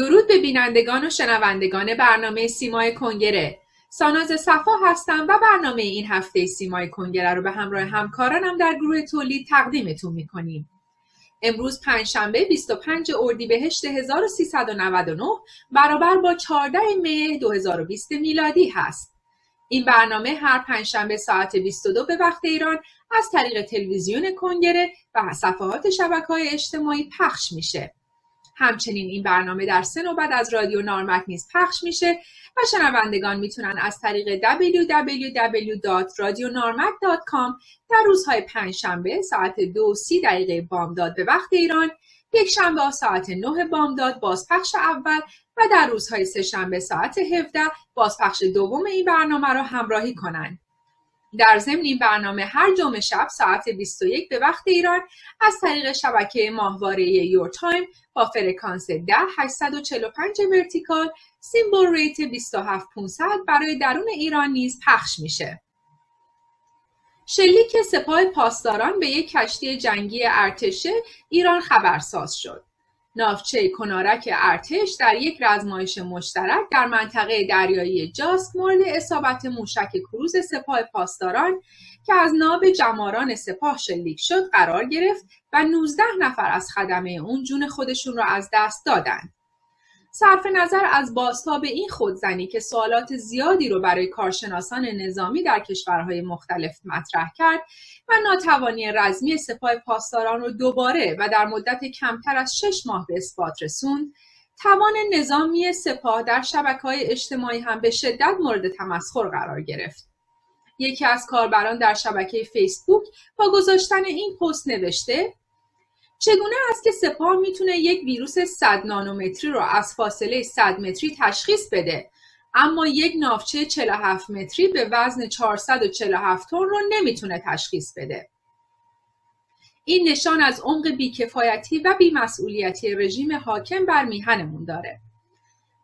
درود به بینندگان و شنوندگان برنامه سیمای کنگره ساناز صفا هستم و برنامه این هفته سیمای کنگره رو به همراه همکارانم در گروه تولید تقدیمتون می‌کنیم. امروز پنجشنبه 25 اردیبهشت 1399 برابر با 14 می 2020 میلادی هست. این برنامه هر پنجشنبه ساعت 22 به وقت ایران از طریق تلویزیون کنگره و صفحات شبکه های اجتماعی پخش میشه. همچنین این برنامه در سه نوبت از رادیو نارمک نیز پخش میشه و شنوندگان می‌تونن از طریق www.radionarmak.com در روزهای پنجشنبه ساعت دو سی دقیقه بامداد به وقت ایران یک شنبه ساعت 9 بامداد بازپخش اول و در روزهای سه شنبه ساعت 17 بازپخش دوم این برنامه را همراهی کنند. در ضمن این برنامه هر جمعه شب ساعت 21 به وقت ایران از طریق شبکه ماهواره Your Time با فرکانس 10 845 vertical symbol rate 27500 برای درون ایران نیز پخش میشه. شلیک سپاه پاسداران به یک کشتی جنگی ارتش ایران خبرساز شد. ناوچه کنارک ارتش در یک رزمایش مشترک در منطقه دریایی جاسک مورد اصابت موشک کروز سپاه پاسداران که از ناب جماران سپاه شلیک شد قرار گرفت و 19 نفر از خدمه اون جون خودشون را از دست دادند. صرف نظر از بازتاب این خودزنی که سوالات زیادی رو برای کارشناسان نظامی در کشورهای مختلف مطرح کرد و ناتوانی رزمی سپاه پاسداران رو دوباره و در مدت کمتر از شش ماه به اثبات رسوند توان نظامی سپاه در شبکه های اجتماعی هم به شدت مورد تمسخر قرار گرفت. یکی از کاربران در شبکه فیسبوک با گذاشتن این پست نوشته چگونه است که سپاه می‌تونه یک ویروس 100 نانومتری رو از فاصله 100 متری تشخیص بده؟ اما یک نافچه 47 متری به وزن 447 تن رو نمی‌تونه تشخیص بده. این نشان از عمق بیکفایتی و بیمسئولیتی رژیم حاکم بر میهنمون داره.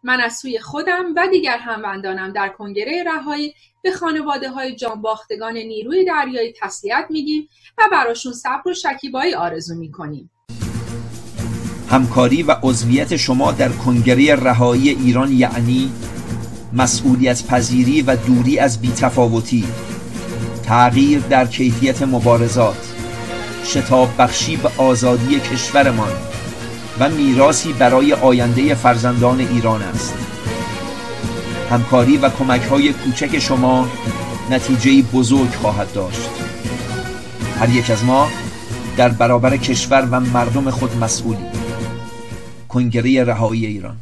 من از سوی خودم و دیگر هموندانم در کنگره رهایی به خانواده های جانباختگان نیروی دریایی تسلیت میگیم و براشون صبر و شکیبایی آرزو می‌کنیم. همکاری و عضویت شما در کنگره رهایی ایران یعنی مسئولیت پذیری و دوری از بیتفاوتی تغییر در کیفیت مبارزات شتاب بخشی به آزادی کشورمان و میراسی برای آینده فرزندان ایران است. همکاری و کمک های کوچک شما نتیجه بزرگ خواهد داشت. هر یک از ما در برابر کشور و مردم خود مسئولی. کنگره رهایی ایران.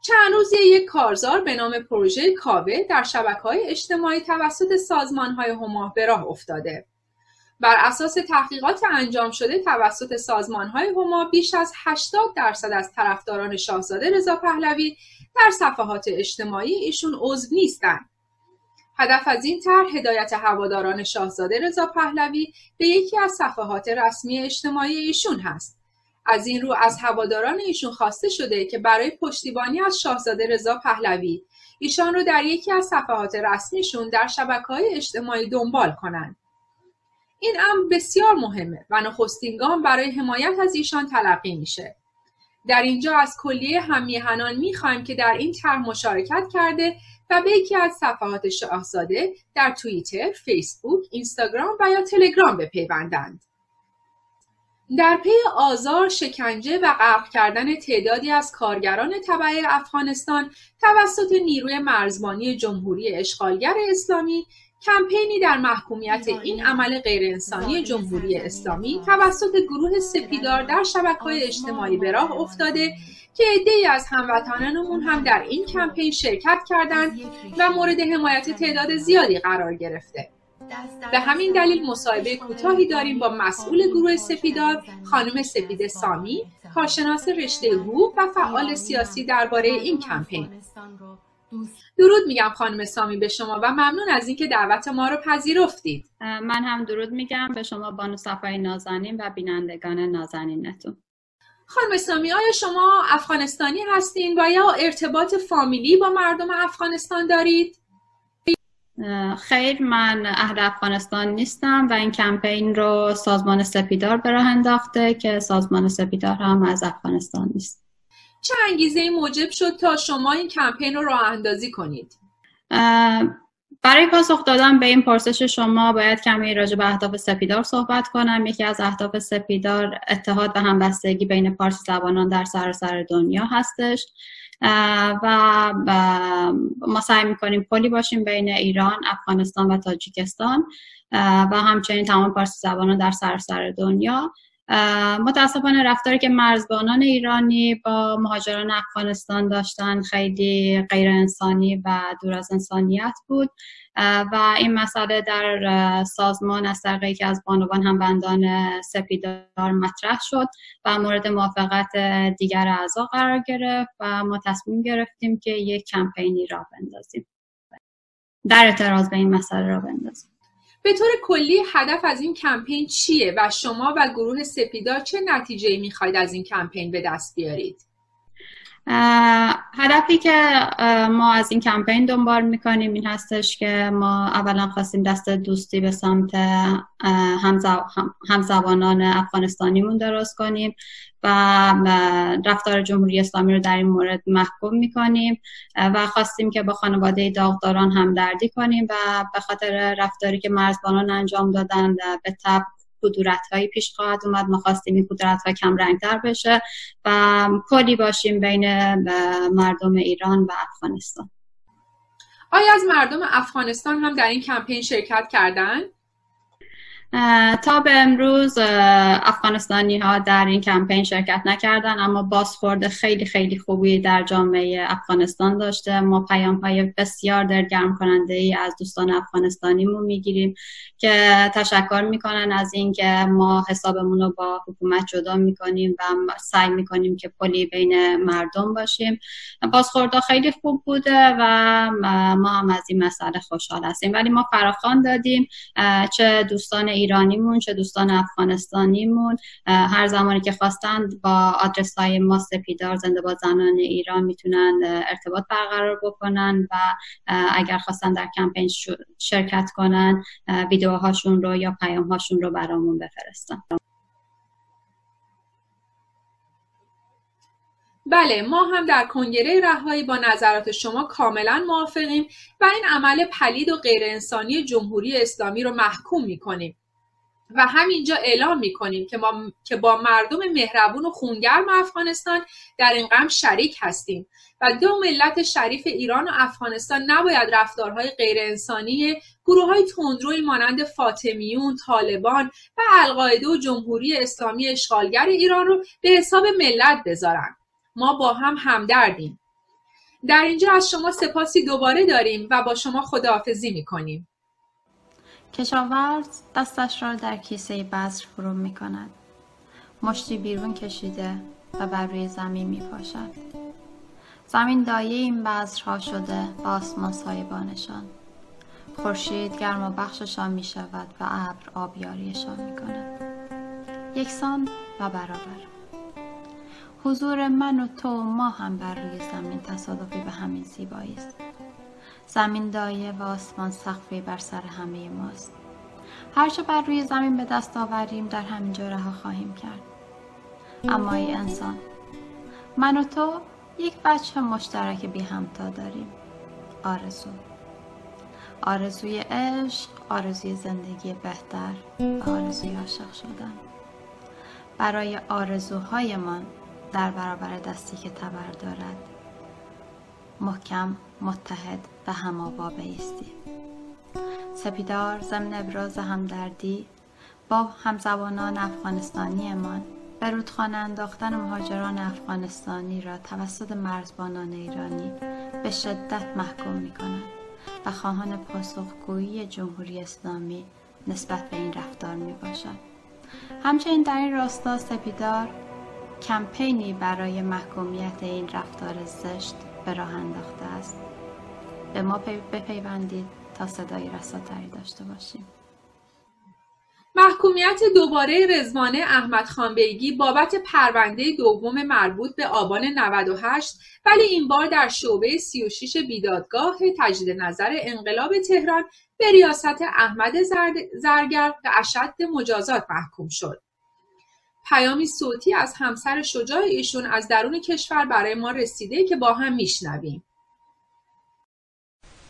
چند روزی یک کارزار به نام پروژه کاوه در شبکه های اجتماعی توسط سازمان های به راه افتاده. بر اساس تحقیقات انجام شده توسط سازمان های هما بیش از 80 درصد از طرفداران شاهزاده رضا پهلوی در صفحات اجتماعی ایشون عضو نیستند. هدف از این طرح هدایت هواداران شاهزاده رضا پهلوی به یکی از صفحات رسمی اجتماعی ایشون هست. از این رو از هواداران ایشون خواسته شده که برای پشتیبانی از شاهزاده رضا پهلوی ایشان رو در یکی از صفحات رسمیشون در شبکه های اجتماعی دنبال کنند. این امر بسیار مهمه و نخستین گام برای حمایت از ایشان تلقی میشه در اینجا از کلیه همیهنان می‌خوایم که در این طرح مشارکت کرده و به یکی از صفحات شاهزاده در توییتر، فیسبوک، اینستاگرام و یا تلگرام بپیوندند. در پی آزار، شکنجه و غرق کردن تعدادی از کارگران تبع افغانستان توسط نیروی مرزبانی جمهوری اشغالگر اسلامی کمپینی در محکومیت این عمل غیرانسانی جمهوری اسلامی توسط گروه سپیدار در های اجتماعی به راه افتاده که عدهای از هموطنانمون هم در این کمپین شرکت کردند و مورد حمایت تعداد زیادی قرار گرفته. به همین دلیل مصاحبه کوتاهی داریم با مسئول گروه سپیدار خانم سپید سامی کارشناس رشته حقوق و فعال سیاسی درباره این کمپین. درود میگم خانم سامی به شما و ممنون از اینکه دعوت ما رو پذیرفتید. من هم درود میگم به شما بانو صفای نازنین و بینندگان نازنینتون. خانم سامی آیا شما افغانستانی هستین؟ و یا ارتباط فامیلی با مردم افغانستان دارید؟ خیر من اهل افغانستان نیستم و این کمپین رو سازمان سپیدار به راه انداخته که سازمان سپیدار هم از افغانستان نیست. چه انگیزه موجب شد تا شما این کمپین رو راه اندازی کنید؟ برای پاسخ دادن به این پرسش شما باید کمی راجع به اهداف سپیدار صحبت کنم. یکی از اهداف سپیدار اتحاد و همبستگی بین پارسی زبانان در سراسر دنیا هستش. و ما سعی می‌کنیم پلی باشیم بین ایران، افغانستان و تاجیکستان و همچنین تمام پارسی زبانان در سراسر دنیا. متاسفانه رفتاری که مرزبانان ایرانی با مهاجران افغانستان داشتن خیلی غیر انسانی و دور از انسانیت بود. و این مسئله در سازمان از طریق یکی از بانوان هم بندان سپیدار مطرح شد و مورد موافقت دیگر اعضا قرار گرفت و ما تصمیم گرفتیم که یک کمپینی را بندازیم. در اعتراض به این مسئله را بندازیم. به طور کلی هدف از این کمپین چیه و شما و گروه سپیدار چه نتیجه می‌خواید از این کمپین به دست بیارید؟ هدفی که ما از این کمپین دنبال می‌کنیم این هستش که ما اولا خواستیم دست دوستی به سمت همزبانان افغانستانیمون درست کنیم و رفتار جمهوری اسلامی رو در این مورد محکوم می‌کنیم و خواستیم که با خانواده داغداران همدردی کنیم و به خاطر رفتاری که مرزبانان انجام دادن به تب کدورت هایی پیش خواهد اومد ما خواستیم این کدورت ها کم رنگتر بشه و پلی باشیم بین مردم ایران و افغانستان آیا از مردم افغانستان هم در این کمپین شرکت کردن؟ تا به امروز افغانستانی ها در این کمپین شرکت نکردن اما بازخورد خیلی خیلی خوبی در جامعه افغانستان داشته. ما پیام های بسیار درگرم کننده ای از دوستان افغانستانیمون می‌گیریم که تشکر می‌کنن از اینکه ما حسابمون رو با حکومت جدا می‌کنیم و سعی می‌کنیم که پلی بین مردم باشیم. بازخورد خیلی خوب بوده و ما هم از این مسئله خوشحال هستیم. ولی ما فراخوان دادیم. چه دوستان ایرانیمون چه دوستان افغانستانیمون. هر زمانی که خواستند با آدرس های ما سپیدار زنده با زنان ایران می‌تونن ارتباط برقرار بکنن و اگر خواستن در کمپین شرکت کنن ویدیوهاشون رو یا پیامهاشون رو برامون بفرستن. بله ما هم در کنگره رهایی با نظرات شما کاملا موافقیم و این عمل پلید و غیر انسانی جمهوری اسلامی رو محکوم می‌کنیم. و همینجا اعلام می‌کنیم که ما که با مردم مهربون و خونگرم افغانستان در این غم شریک هستیم و دو ملت شریف ایران و افغانستان نباید رفتارهای غیرانسانی گروه های تندروی مانند فاطمیون، طالبان و القاعده و جمهوری اسلامی اشغالگر ایران رو به حساب ملت بذارن. ما با هم همدردیم. در اینجا از شما سپاسی دوباره داریم و با شما خداحافظی می‌کنیم. کشاورز دستش را در کیسه بذر فرو می کند. مشتی بیرون کشیده و بر روی زمین می پاشد. زمین دایه این بذرها شده و آسمان سایبانشان. خورشید گرم و بخششان می شود و ابر آبیاریشان می کند. یکسان و برابر. حضور من و تو و ما هم بر روی زمین تصادفی به همین زیبایی است. زمین دایه و آسمان سقفی بر سر همه ماست. هرچه بر روی زمین به دست آوریم در همینجا رها خواهیم کرد. اما ای انسان من و تو یک بچه مشترک بی همتا داریم. آرزو. آرزوی عشق آرزوی زندگی بهتر و آرزوی عاشق شدن. برای آرزوهایمان در برابر دستی که تبر دارد محکم متحد و هماوا بایستیم سپیدار ضمن ابراز همدردی با همزبانان افغانستانیمان به رودخانه انداختن مهاجران افغانستانی را توسط مرزبانان ایرانی به شدت محکوم می کنند و خواهان پاسخگویی جمهوری اسلامی نسبت به این رفتار می باشد. همچنین در این راستا سپیدار کمپینی برای محکومیت این رفتار زشت به راه انداخته است به ما بپیوندید تا صدای رساتری داشته باشیم محکومیت دوباره رزوانه احمد خانبیگی بابت پرونده دوم مربوط به آبان 98 ولی این بار در شعبه 36 بیدادگاه تجدید نظر انقلاب تهران به ریاست احمد زرگر و اشد مجازات محکوم شد. پیامی صوتی از همسر شجاع ایشون از درون کشور برای ما رسیده که با هم میشنویم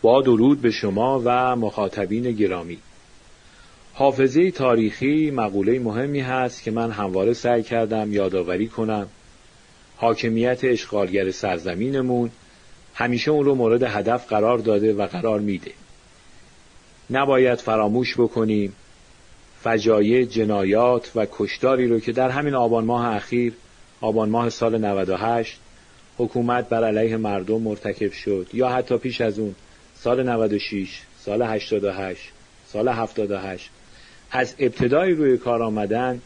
با درود به شما و مخاطبین گرامی. حافظه تاریخی مقوله مهمی هست که من همواره سعی کردم یادآوری کنم. حاکمیت اشغالگر سرزمینمون همیشه اون رو مورد هدف قرار داده و قرار میده. نباید فراموش بکنیم فجایع جنایات و کشتاری رو که در همین آبان ماه اخیر آبان ماه سال 98 حکومت بر علیه مردم مرتکب شد یا حتی پیش از اون سال 96 سال 88 سال 78 از ابتدای روی کار آمدن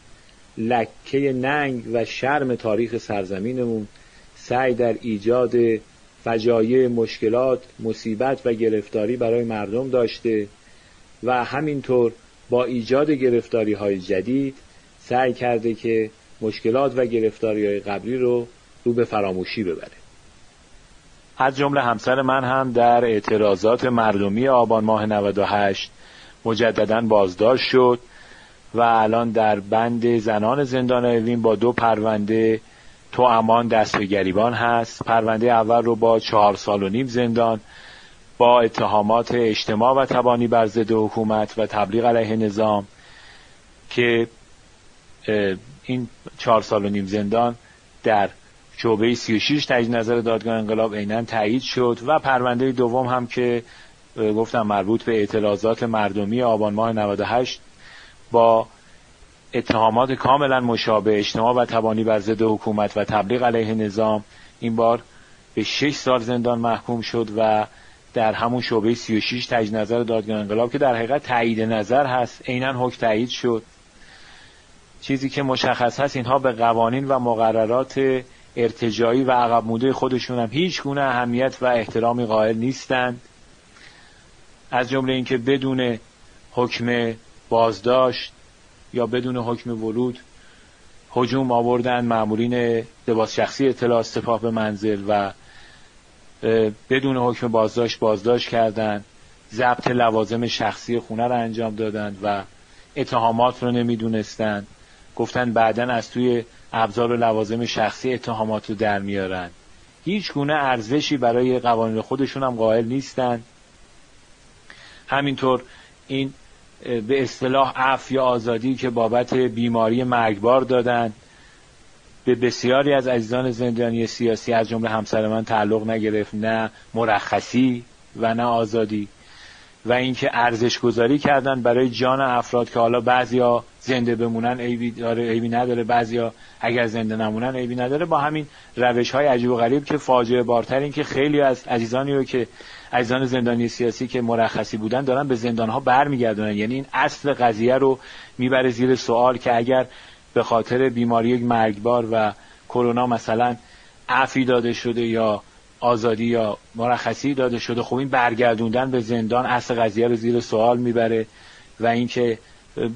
لکه ننگ و شرم تاریخ سرزمینمون سعی در ایجاد فجایع مشکلات مصیبت و گرفتاری برای مردم داشته و همینطور با ایجاد گرفتاری های جدید سعی کرده که مشکلات و گرفتاری های قبلی رو رو به فراموشی ببره. از جمله همسر من هم در اعتراضات مردمی آبان ماه 98 مجددا بازداشت شد و الان در بند زنان زندان اوین با دو پرونده تو امان دست به گریبان هست. پرونده اول رو با چهار سال و نیم زندان با اتهامات اجتماع و تبانی بر ضد حکومت و تبلیغ علیه نظام که این چهار سال و نیم زندان در شعبه 36 تجدید نظر دادگاه انقلاب عینا تایید شد و پرونده دوم هم که گفتم مربوط به اعتراضات مردمی آبان ماه 98 با اتهامات کاملا مشابه اجتماع و تبانی بر ضد حکومت و تبلیغ علیه نظام این بار به 6 سال زندان محکوم شد و در همون شعبه 36 تجدید نظر دادگاه انقلاب که در حقیقت تایید نظر هست عینا حکم تایید شد. چیزی که مشخص هست اینها به قوانین و مقررات ارتجایی و عقب مونده خودشون هم هیچ گونه اهمیت و احترامی قائل نیستند از جمله اینکه بدون حکم بازداشت یا بدون حکم ورود هجوم آوردن مامورین لباس شخصی اطلاع سپاه به منزل و بدون حکم بازداشت بازداشت کردن ضبط لوازم شخصی خونه رو انجام دادن و اتهامات رو نمی‌دونستن. گفتن بعدا از توی ابزار و لوازم شخصی اتهامات رو در میارن. هیچ گونه ارزشی برای قوانین خودشون هم قائل نیستن. همینطور این به اصطلاح عف یا آزادی که بابت بیماری مرگبار دادن. به بسیاری از عزیزان زندانی سیاسی از جمله همسر من تعلق نگرفت نه مرخصی و نه آزادی. و اینکه ارزش گذاری کردن برای جان افراد که حالا بعضیا زنده بمونن عیبی داره عیبی نداره. بعضیا اگر زنده نمونن عیبی نداره. با همین روش های عجیب و غریب که فاجعه بارتر این که خیلی از عزیزانی رو که عزیزان زندانی سیاسی که مرخصی بودن دارن به زندان ها برمیگردونن. یعنی این اصل قضیه رو می‌بره زیر سوال که اگر به خاطر بیماری مرگبار و کرونا مثلا عفی داده شده یا آزادی یا مرخصی داده شده خب این برگردوندن به زندان اصل قضیه رو زیر سوال می‌بره و اینکه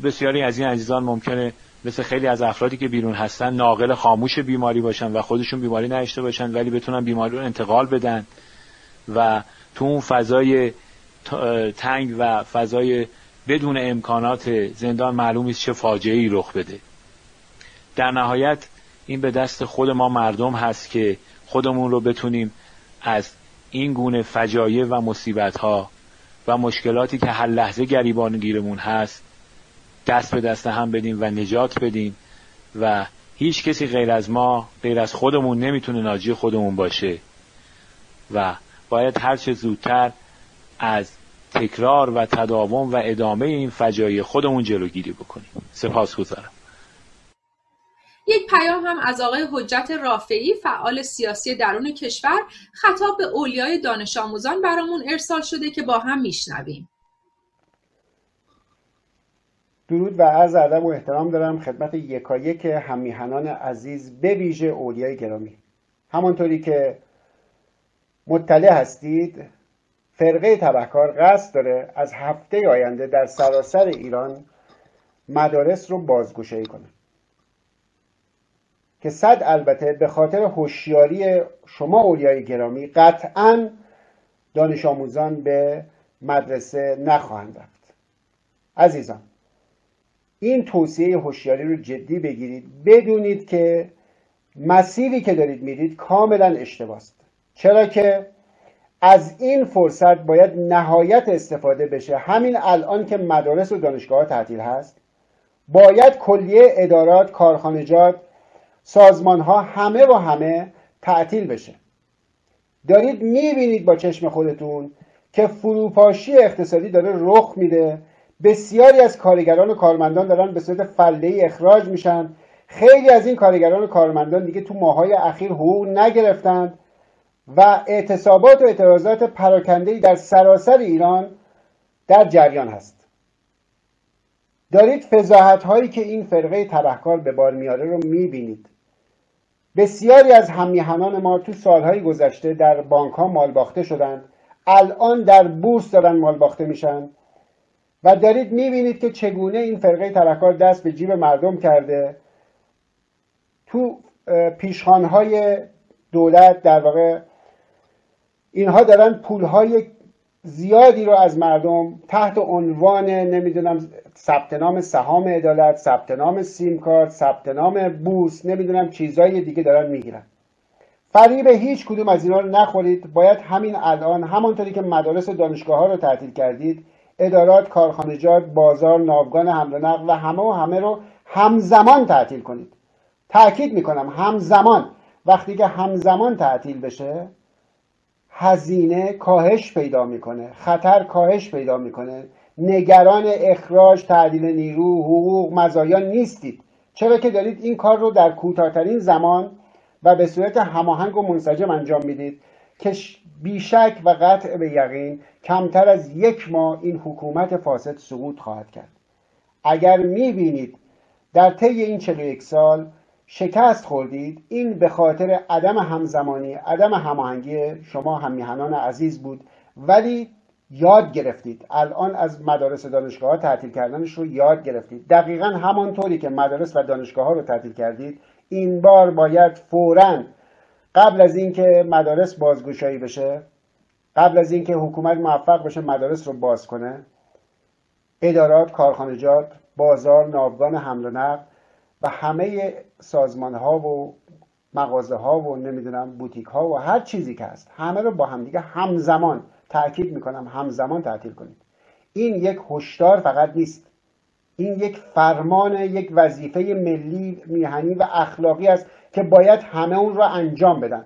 بسیاری از این عزیزان ممکنه مثل خیلی از افرادی که بیرون هستن ناقل خاموش بیماری باشن و خودشون بیماری نداشته باشن ولی بتونن بیماری رو انتقال بدن و تو اون فضای تنگ و فضای بدون امکانات زندان معلوم است چه فاجعه ای رخ بده. در نهایت این به دست خود ما مردم هست که خودمون رو بتونیم از این گونه فجایع و مصیبت ها و مشکلاتی که هر لحظه گریبان گیرمون هست دست به دست هم بدیم و نجات بدیم و هیچ کسی غیر از ما غیر از خودمون نمی‌تونه ناجی خودمون باشه و باید هرچه زودتر از تکرار و تداوم و ادامه این فجایع خودمون جلوگیری بکنیم. سپاس گذارم یک پیام هم از آقای حجت رافعی فعال سیاسی درون کشور خطاب به اولیای دانش آموزان برامون ارسال شده که با هم میشنویم. درود و عرض ادب و احترام دارم خدمت یکایک همیهنان عزیز به ویژه اولیای گرامی. همانطوری که مطلع هستید فرقه تبهکار قصد داره از هفته آینده در سراسر ایران مدارس رو بازگشایی کنه. که صد البته به خاطر هوشیاری شما اولیای گرامی قطعا دانش آموزان به مدرسه نخواهند رفت. عزیزان این توصیه هوشیاری رو جدی بگیرید. بدونید که مسیری که دارید میرید کاملا اشتباست. چرا که از این فرصت باید نهایت استفاده بشه. همین الان که مدارس و دانشگاه تعطیل هست باید کلیه ادارات کارخانجات سازمان ها همه و همه تعطیل بشه. دارید می‌بینید با چشم خودتون که فروپاشی اقتصادی داره رخ میده. بسیاری از کارگران و کارمندان دارن به صورت فله اخراج میشن. خیلی از این کارگران و کارمندان دیگه تو ماهای اخیر حقوق نگرفتند و اعتصابات و اعتراضات پراکندهی در سراسر ایران در جریان هست. دارید فضاحت هایی که این فرقه تبهکار به بار میاره رو می‌بینید. بسیاری از همیهنان ما تو سالهای گذشته در بانک ها مالباخته شدند. الان در بورس دارن مالباخته میشن. و دارید می‌بینید که چگونه این فرقه تبهکار دست به جیب مردم کرده. تو پیشخانهای دولت در واقع اینها دارن پولهای زیادی رو از مردم تحت عنوان نمی‌دونم ثبت نام سهام عدالت ثبت نام سیم کارت ثبت نام بورس نمی‌دونم چیزهای دیگه دارن می‌گیرن. فریب هیچ کدوم از اینا رو نخورید. باید همین الان همانطوری که مدارس و دانشگاه ها رو تعطیل کردید ادارات کارخانجات بازار ناوگان حمل و نقل و همه و همه رو همزمان تعطیل کنید. تاکید می‌کنم همزمان. وقتی که همزمان تعطیل بشه هزینه کاهش پیدا می‌کنه خطر کاهش پیدا می‌کنه. نگران اخراج تعدیل نیرو حقوق مزایا نیستید. چرا که دارید این کار رو در کوتاهترین زمان و به صورت هماهنگ و منسجم انجام می‌دید که بیشک و قطع به یقین کمتر از یک ماه این حکومت فاسد سقوط خواهد کرد. اگر می‌بینید در طی این 41 سال شکست خوردید این به خاطر عدم همزمانی عدم هماهنگی شما همیهنان عزیز بود. ولی یاد گرفتید. الان از مدارس دانشگاه ها تعطیل کردنش رو یاد گرفتید. دقیقا همانطوری که مدارس و دانشگاه ها رو تعطیل کردید این بار باید فورا قبل از اینکه مدارس بازگشایی بشه قبل از اینکه حکومت موفق بشه مدارس رو باز کنه ادارات کارخانجات بازار ناوگان حمل و نقل و همه سازمان ها و مغازه ها و نمی‌دونم بوتیک ها و هر چیزی که هست همه رو با همدیگه همزمان تاکید می‌کنم همزمان تعطیل کنید. این یک هشدار فقط نیست. این یک فرمان یک وظیفه ملی میهنی و اخلاقی است که باید همه اون رو انجام بدن.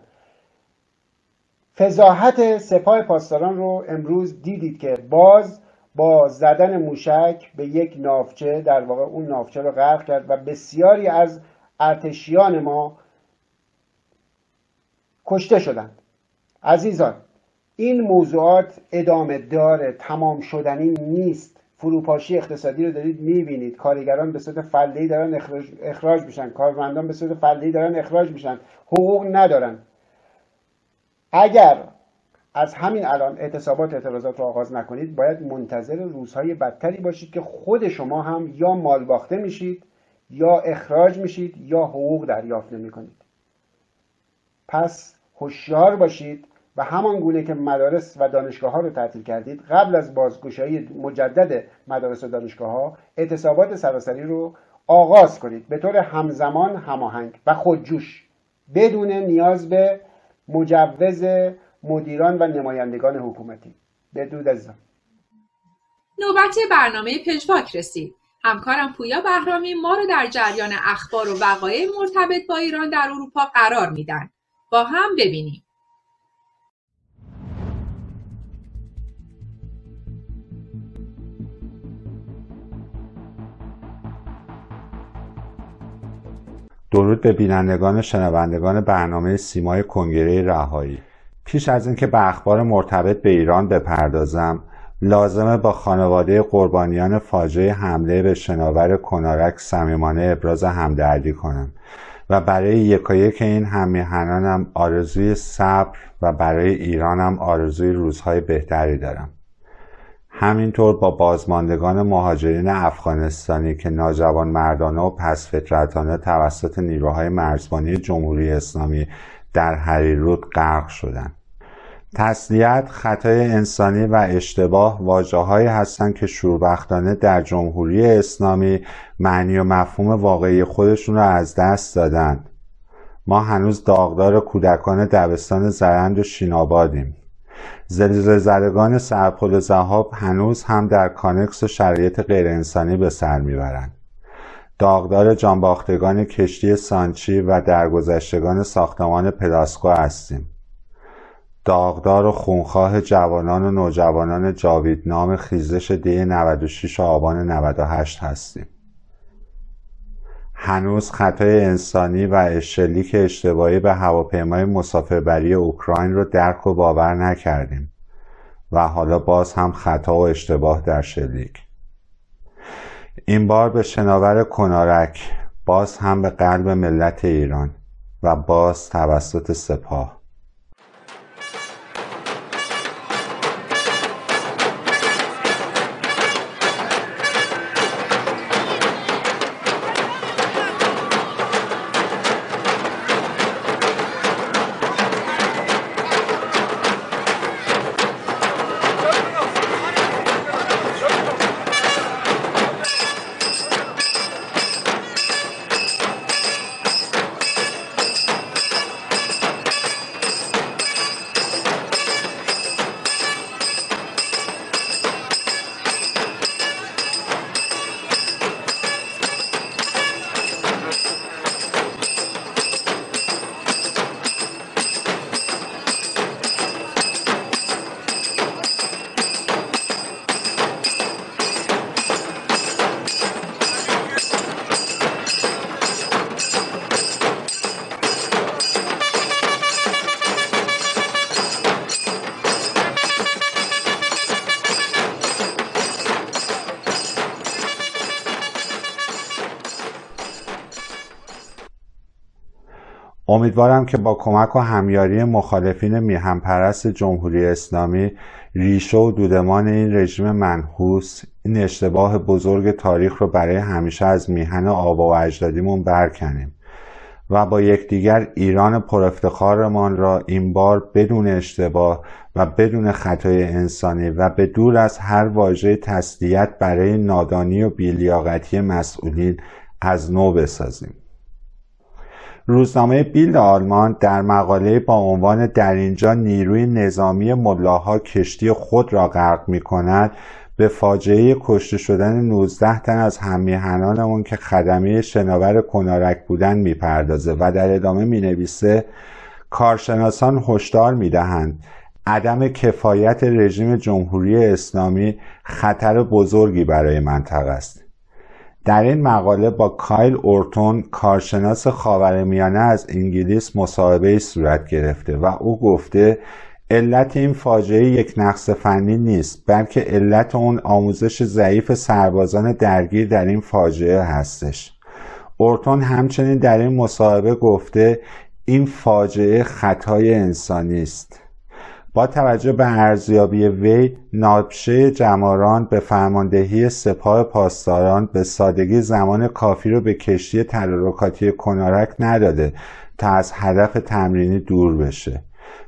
فضاحت سپاه پاسداران رو امروز دیدید که باز با زدن موشک به یک نافچه در واقع اون نافچه رو غرق کرد و بسیاری از ارتشیان ما کشته شدند. عزیزان این موضوعات ادامه داره تمام شدنی نیست. فروپاشی اقتصادی رو دارید می‌بینید. کارگران به صورت فلهی دارن اخراج, اخراج میشن. کارمندان به صورت فلهی دارن اخراج میشن. حقوق ندارن. اگر از همین الان اعتصابات اعتراضات رو آغاز نکنید باید منتظر روزهای بدتری باشید که خود شما هم یا مالباخته میشید یا اخراج میشید یا حقوق دریافت نمی کنید پس هوشیار باشید و همان گونه که مدارس و دانشگاه ها رو تعطیل کردید قبل از بازگشایی مجدد مدارس و دانشگاه ها اعتصابات سراسری رو آغاز کنید. به طور همزمان هماهنگ و خودجوش بدون نیاز به مجوز مدیران و نمایندگان حکومتی. بدود از نوبت برنامه پژواک رسید. همکارم پویا بهرامی ما رو در جریان اخبار و وقایع مرتبط با ایران در اروپا قرار میدن. با هم ببینیم. درود به بینندگان و شنوندگان برنامه سیمای کنگره رهایی. پیش از اینکه به اخبار مرتبط به ایران بپردازم لازمه با خانواده قربانیان فاجعه حمله به شناور کنارک صمیمانه ابراز همدردی کنم و برای یکایک این همیهنانم آرزوی صبر و برای ایرانم آرزوی روزهای بهتری دارم. همینطور با بازماندگان مهاجرین افغانستانی که ناجوان مردانه و پس توسط نیروهای مرزبانی جمهوری اسلامی در حریرود غرق شدند تسلیت خطای انسانی و اشتباه واجههایی هستند که شوربختانه در جمهوری اسلامی معنی و مفهوم واقعی خودشون را از دست دادند. ما هنوز داغدار کودکان دبستان زرند و شینابادیم. زلزله زدگان سرپل زهاب هنوز هم در کانکس و شرایط غیرانسانی به سر می‌برند. داغدار جانباختگان کشتی سانچی و درگذشتگان ساختمان پلاسکو هستیم. داغدار و خونخواه جوانان و نوجوانان جاویدنام خیزش دی 96 آبان 98 هستیم. هنوز خطای انسانی و شلیک اشتباهی به هواپیمای مسافربری اوکراین رو درک و باور نکردیم و حالا باز هم خطا و اشتباه در شلیک. این بار به شناور کنارک باز هم به قلب ملت ایران و باز توسط سپاه. امیدوارم که با کمک و همیاری مخالفین میهنپرست جمهوری اسلامی ریشه و دودمان این رژیم منحوس این اشتباه بزرگ تاریخ رو برای همیشه از میهن آبا و اجدادیمون برکنیم و با یکدیگر ایران پرافتخارمان را این بار بدون اشتباه و بدون خطای انسانی و به دور از هر واژه تسلیت برای نادانی و بیلیاقتی مسئولین از نو بسازیم. روزنامه بیلد آلمان در مقاله با عنوان در اینجا نیروی نظامی ملاها کشتی خود را غرق می کند به فاجعه کشته شدن 19 تن از هممیهنانمون که خدمه شناور کنارک بودن می‌پردازه و در ادامه می نویسه کارشناسان هشدار می دهند عدم کفایت رژیم جمهوری اسلامی خطر بزرگی برای منطقه است. در این مقاله با کایل اورتون کارشناس خاورمیانه از انگلیس مصاحبه صورت گرفته و او گفته علت این فاجعه یک نقص فنی نیست بلکه علت اون آموزش ضعیف سربازان درگیر در این فاجعه هستش. اورتون همچنین در این مصاحبه گفته این فاجعه خطای انسانی است. با توجه به ارزیابی وی نابشه جماران به فرماندهی سپاه پاسداران به سادگی زمان کافی رو به کشتی تدارکاتی کنارک نداده تا از هدف تمرینی دور بشه.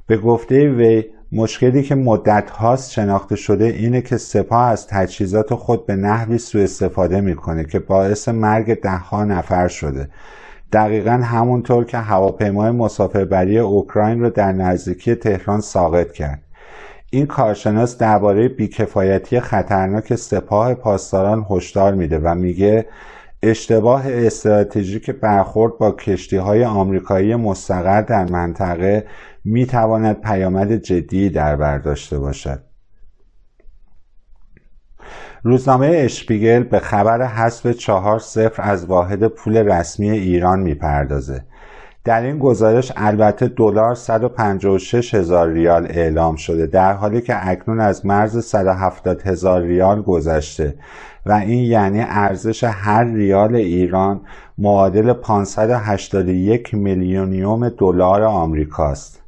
به گفته وی مشکلی که مدت هاست شناخته شده اینه که سپاه از تجهیزات خود به نحوی سوء استفاده می‌کنه که باعث مرگ دهها نفر شده. دقیقا همونطور که هواپیمای مسافربری اوکراین را در نزدیکی تهران ساقط کرد. این کارشناس درباره بیکفایتی خطرناک سپاه پاسداران هشدار میده و میگه اشتباه استراتژیک برخورد با کشتی های آمریکایی مستقر در منطقه می‌تواند پیامد جدی در بر داشته باشد. روزنامه اشپیگل به خبر حذف چهار صفر از واحد پول رسمی ایران می‌پردازه. در این گزارش البته دلار 156 هزار ریال اعلام شده در حالی که اکنون از مرز 170 هزار ریال گذشته و این یعنی ارزش هر ریال ایران معادل 581 میلیونیوم دلار آمریکاست.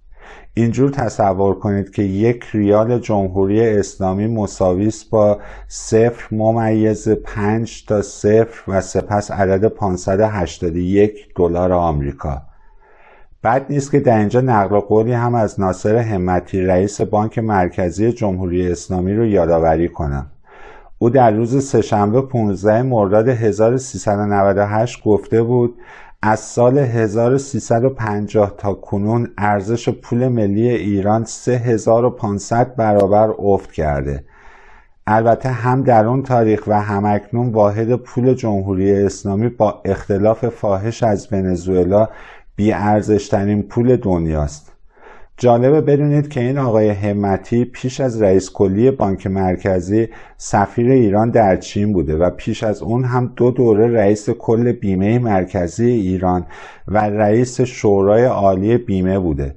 اینجور تصور کنید که یک ریال جمهوری اسلامی مساویس با صفر ممیز پنج تا صفر و سپس عدد 581 دلار آمریکا. بد نیست که در اینجا نقل قولی هم از ناصر همتی رئیس بانک مرکزی جمهوری اسلامی رو یادآوری کنم. او در روز سهشنبه 15 مرداد 1398 گفته بود از سال 1350 تا کنون ارزش پول ملی ایران 3500 برابر افت کرده. البته هم در اون تاریخ و همکنون واحد پول جمهوری اسلامی با اختلاف فاحش از ونزوئلا بیارزشترین پول دنیاست. جالبه بدونید که این آقای همتی پیش از رئیس کلی بانک مرکزی سفیر ایران در چین بوده و پیش از اون هم دو دوره رئیس کل بیمه مرکزی ایران و رئیس شورای عالی بیمه بوده.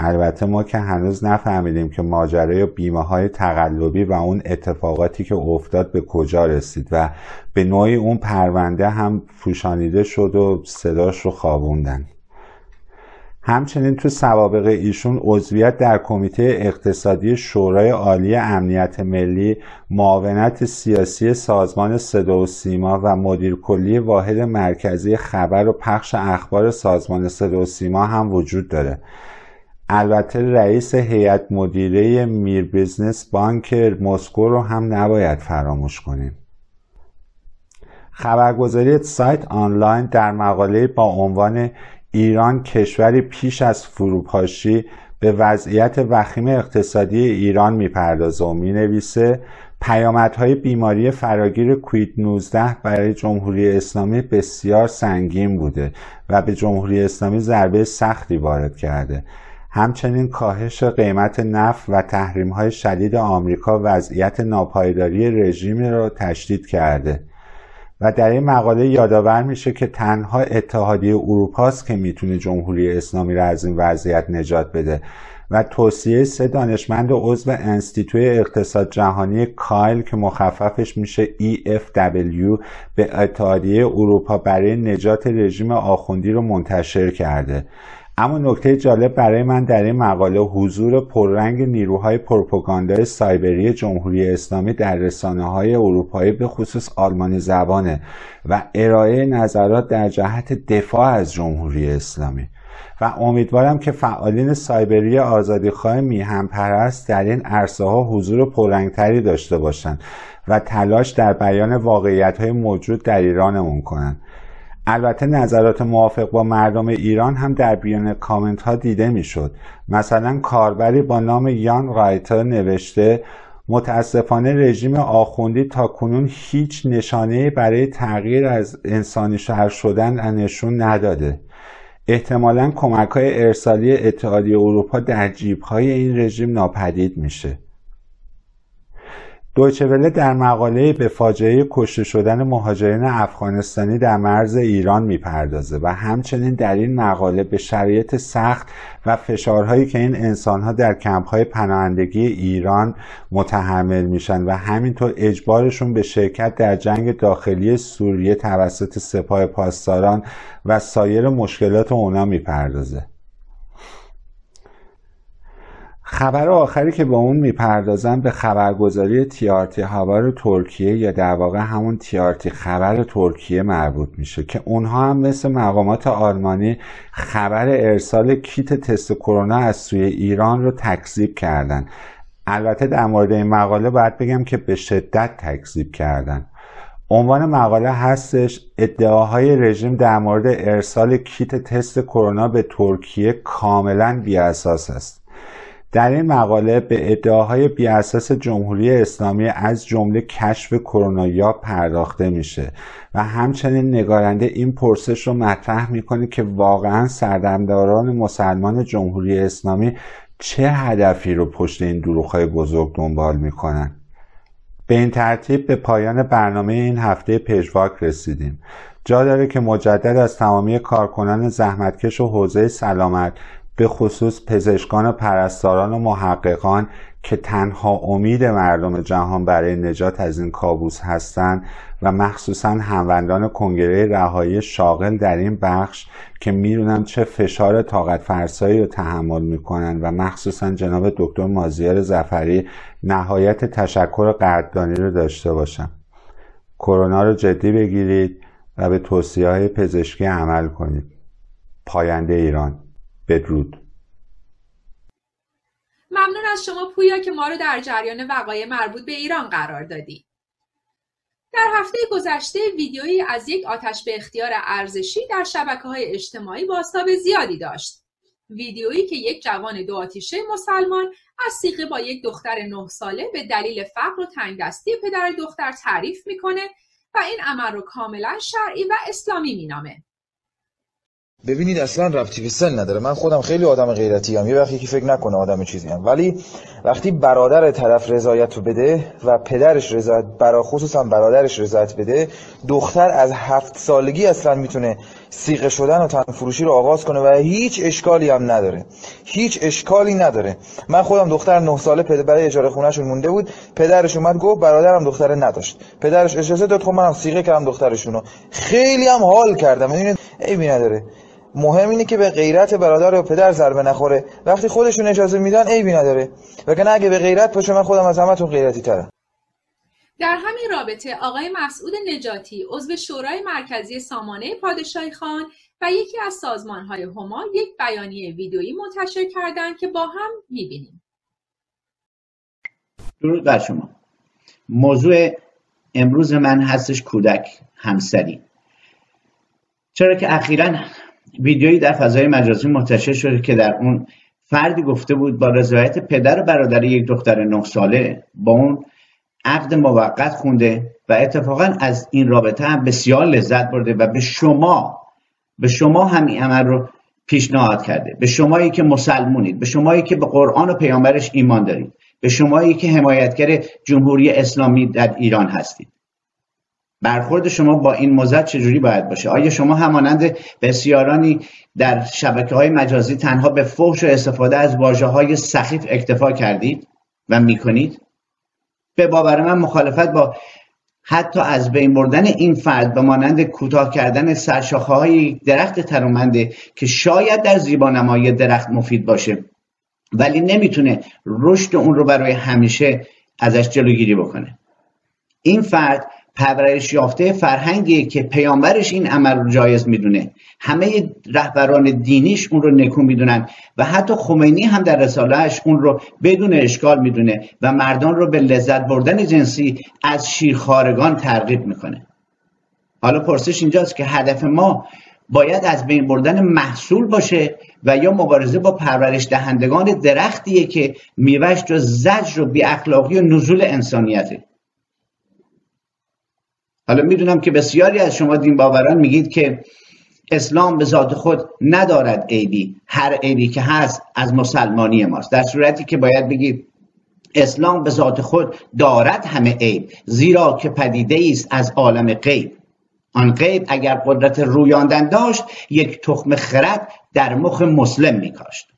البته ما که هنوز نفهمیدیم که ماجرای بیمه های تقلبی و اون اتفاقاتی که افتاد به کجا رسید و به نوعی اون پرونده هم پوشانیده شد و صداش رو خوابوندن. همچنین تو سوابق ایشون عضویت در کمیته اقتصادی شورای عالی امنیت ملی معاونت سیاسی سازمان صدا و سیما و مدیر کل واحد مرکزی خبر و پخش اخبار سازمان صدا و سیما هم وجود داره. البته رئیس هیئت مدیره میر بیزنس بانک مسکو رو هم نباید فراموش کنیم. خبرگزاری سایت آنلاین در مقاله با عنوان ایران کشوری پیش از فروپاشی به وضعیت وخیم اقتصادی ایران می‌پردازه و می‌نویسه پیامدهای بیماری فراگیر کوید 19 برای جمهوری اسلامی بسیار سنگین بوده و به جمهوری اسلامی ضربه سختی وارد کرده. همچنین کاهش قیمت نفت و تحریم های شدید آمریکا وضعیت ناپایداری رژیم را تشدید کرده. و در این مقاله یادآور میشه که تنها اتحادیه اروپا است که می‌تونه جمهوری اسلامی را از این وضعیت نجات بده. و توصیه سه دانشمند عضو انستیتوی اقتصاد جهانی کایل که مخففش میشه EFW به اتحادیه اروپا برای نجات رژیم آخوندی رو منتشر کرده. اما نکته جالب برای من در این مقاله حضور پررنگ نیروهای پروپاگاندای سایبری جمهوری اسلامی در رسانه های اروپایی به خصوص آلمانی زبانه و ارائه نظرات در جهت دفاع از جمهوری اسلامی. و امیدوارم که فعالین سایبری آزادیخواه میهم پرست در این عرصه ها حضور پررنگتری داشته باشند و تلاش در بیان واقعیت های موجود در ایرانمون کنند البته نظرات موافق با مردم ایران هم در بیان کامنت ها دیده می‌شد. مثلا کاربری با نام یان رایتر نوشته متاسفانه رژیم آخوندی تا کنون هیچ نشانه برای تغییر از انسانی شهر شدن نشون نداده. احتمالا کمک های ارسالی اتحادیه اروپا در جیب های این رژیم ناپدید میشه. دویچه در مقاله به فاجعه کشته شدن مهاجرین افغانستانی در مرز ایران می‌پردازه و همچنین در این مقاله به شرایط سخت و فشارهایی که این انسانها در کمپهای پناهندگی ایران متحمل میشن و همینطور اجبارشون به شرکت در جنگ داخلی سوریه توسط سپاه پاسداران و سایر مشکلات اونا می‌پردازه. خبر آخری که با اون می‌پردازم به خبرگزاری تیارتی هوار ترکیه یا در واقع همون تیارتی خبر ترکیه مربوط میشه که اونها هم مثل مقامات آلمانی خبر ارسال کیت تست کرونا از سوی ایران رو تکذیب کردن. البته در مورد این مقاله باید بگم که به شدت تکذیب کردن. عنوان مقاله هستش ادعاهای رژیم در مورد ارسال کیت تست کرونا به ترکیه کاملا بیاساس است. در این مقاله به ادعاهای بیاساس جمهوری اسلامی از جمله کشف کرونایا پرداخته میشه و همچنین نگارنده این پرسش رو مطرح می‌کنه که واقعا سردمداران مسلمان جمهوری اسلامی چه هدفی رو پشت این دروغهای بزرگ دنبال می‌کنن؟ به این ترتیب به پایان برنامه این هفته پژواک رسیدیم. جا داره که مجدد از تمامی کارکنان زحمتکش و حوزه سلامت به خصوص پزشکان و پرستاران و محققان که تنها امید مردم جهان برای نجات از این کابوس هستند و مخصوصا هموندان کنگره رهایی شاغل در این بخش که می‌دونم چه فشار طاقت فرسایی رو تحمل می‌کنن و مخصوصا جناب دکتر مازیار زفری نهایت تشکر قدردانی رو داشته باشم. کرونا رو جدی بگیرید و به توصیه های پزشکی عمل کنید. پاینده ایران. بدرود ممنون از شما پویا که ما رو در جریان وقایع مربوط به ایران قرار دادی. در هفته گذشته ویدیویی از یک آتش به اختیار ارزشی در شبکه های اجتماعی باستاب زیادی داشت. ویدیویی که یک جوان دو آتیشه مسلمان از سیقه با یک دختر نه ساله به دلیل فقر و تنگدستی پدر دختر تعریف می‌کنه و این عمل رو کاملا شرعی و اسلامی مینامه. ببینید اصلا ربطی به سن نداره. من خودم خیلی آدم غیرتی هم یه وقتی که فکر نکنه آدم چیزی هم ولی وقتی برادر طرف رضایت رو بده و پدرش رضایت برا خصوصا برادرش رضایت بده دختر از هفت سالگی اصلا می‌تونه سیغه شدن و تنفروشی رو آغاز کنه و هیچ اشکالی هم نداره. هیچ اشکالی نداره. من خودم دختر نه ساله پدر برای اجاره خونهشون مونده بود. پدرش اومد گفت برادرم دختر نداشت. پدرش اجازه داد خب منم سیغه کردم دخترشونو. خیلی هم حال کردم. ببینید عیبی نداره. مهم اینه که به غیرت برادر و پدر ضربه نخوره. وقتی خودشون اجازه میدن عیبی نداره. وگرنه اگه به غیرت باشه من خودم از همتون غیرتی ترم. در همین رابطه آقای مسعود نجاتی عضو شورای مرکزی سامانه پادشاهی خان و یکی از سازمانهای هما یک بیانیه ویدیویی منتشر کردند که با هم می‌بینیم. درود بر شما. موضوع امروز من هستش کودک همسری. چرا که اخیرا ویدیویی در فضای مجازی منتشر شده که در اون فردی گفته بود با رضایت پدر و برادر یک دختر نه ساله با اون عقد موقت خونده و اتفاقا از این رابطه هم بسیار لذت برده و به شما به شما هم این عمل رو پیشنهاد کرده. به شمایی که مسلمونید به شمایی که به قرآن و پیامبرش ایمان دارید به شمایی که حمایتگر جمهوری اسلامی در ایران هستید. برخورد شما با این موزد چجوری باید باشه؟ آیا شما همانند بسیارانی در شبکه های مجازی تنها به فحش و استفاده از واجه های سخیف اکتفا کردید و می‌کنید؟ به باور من مخالفت با حتی از بین بردن این فرد به مانند کوتاه کردن سرشاخه های درخت ترومنده که شاید در زیبانمایی درخت مفید باشه ولی نمی‌تونه رشد اون رو برای همیشه ازش جلوگیری بکنه. این فرد پرورش یافته فرهنگی که پیامبرش این عمل رو جایز می‌دونه. همه رهبران دینیش اون رو نکو می‌دونن و حتی خمینی هم در رسالهش اون رو بدون اشکال می‌دونه و مردان رو به لذت بردن جنسی از شیرخارگان ترغیب می‌کنه. حالا پرسش اینجاست که هدف ما باید از بین بردن محصول باشه و یا مبارزه با پرورش دهندگان درختیه که میوش و زجر و بی اخلاقی و نزول انسانیته. حالا می‌دونم که بسیاری از شما دین باوران میگید که اسلام به ذات خود ندارد عیبی هر عیبی که هست از مسلمانی ماست. در صورتی که باید بگید اسلام به ذات خود دارد همه عیب زیرا که پدیده است از عالم غیب. آن غیب اگر قدرت رویاندن داشت یک تخم خرد در مخ مسلم میکاشت.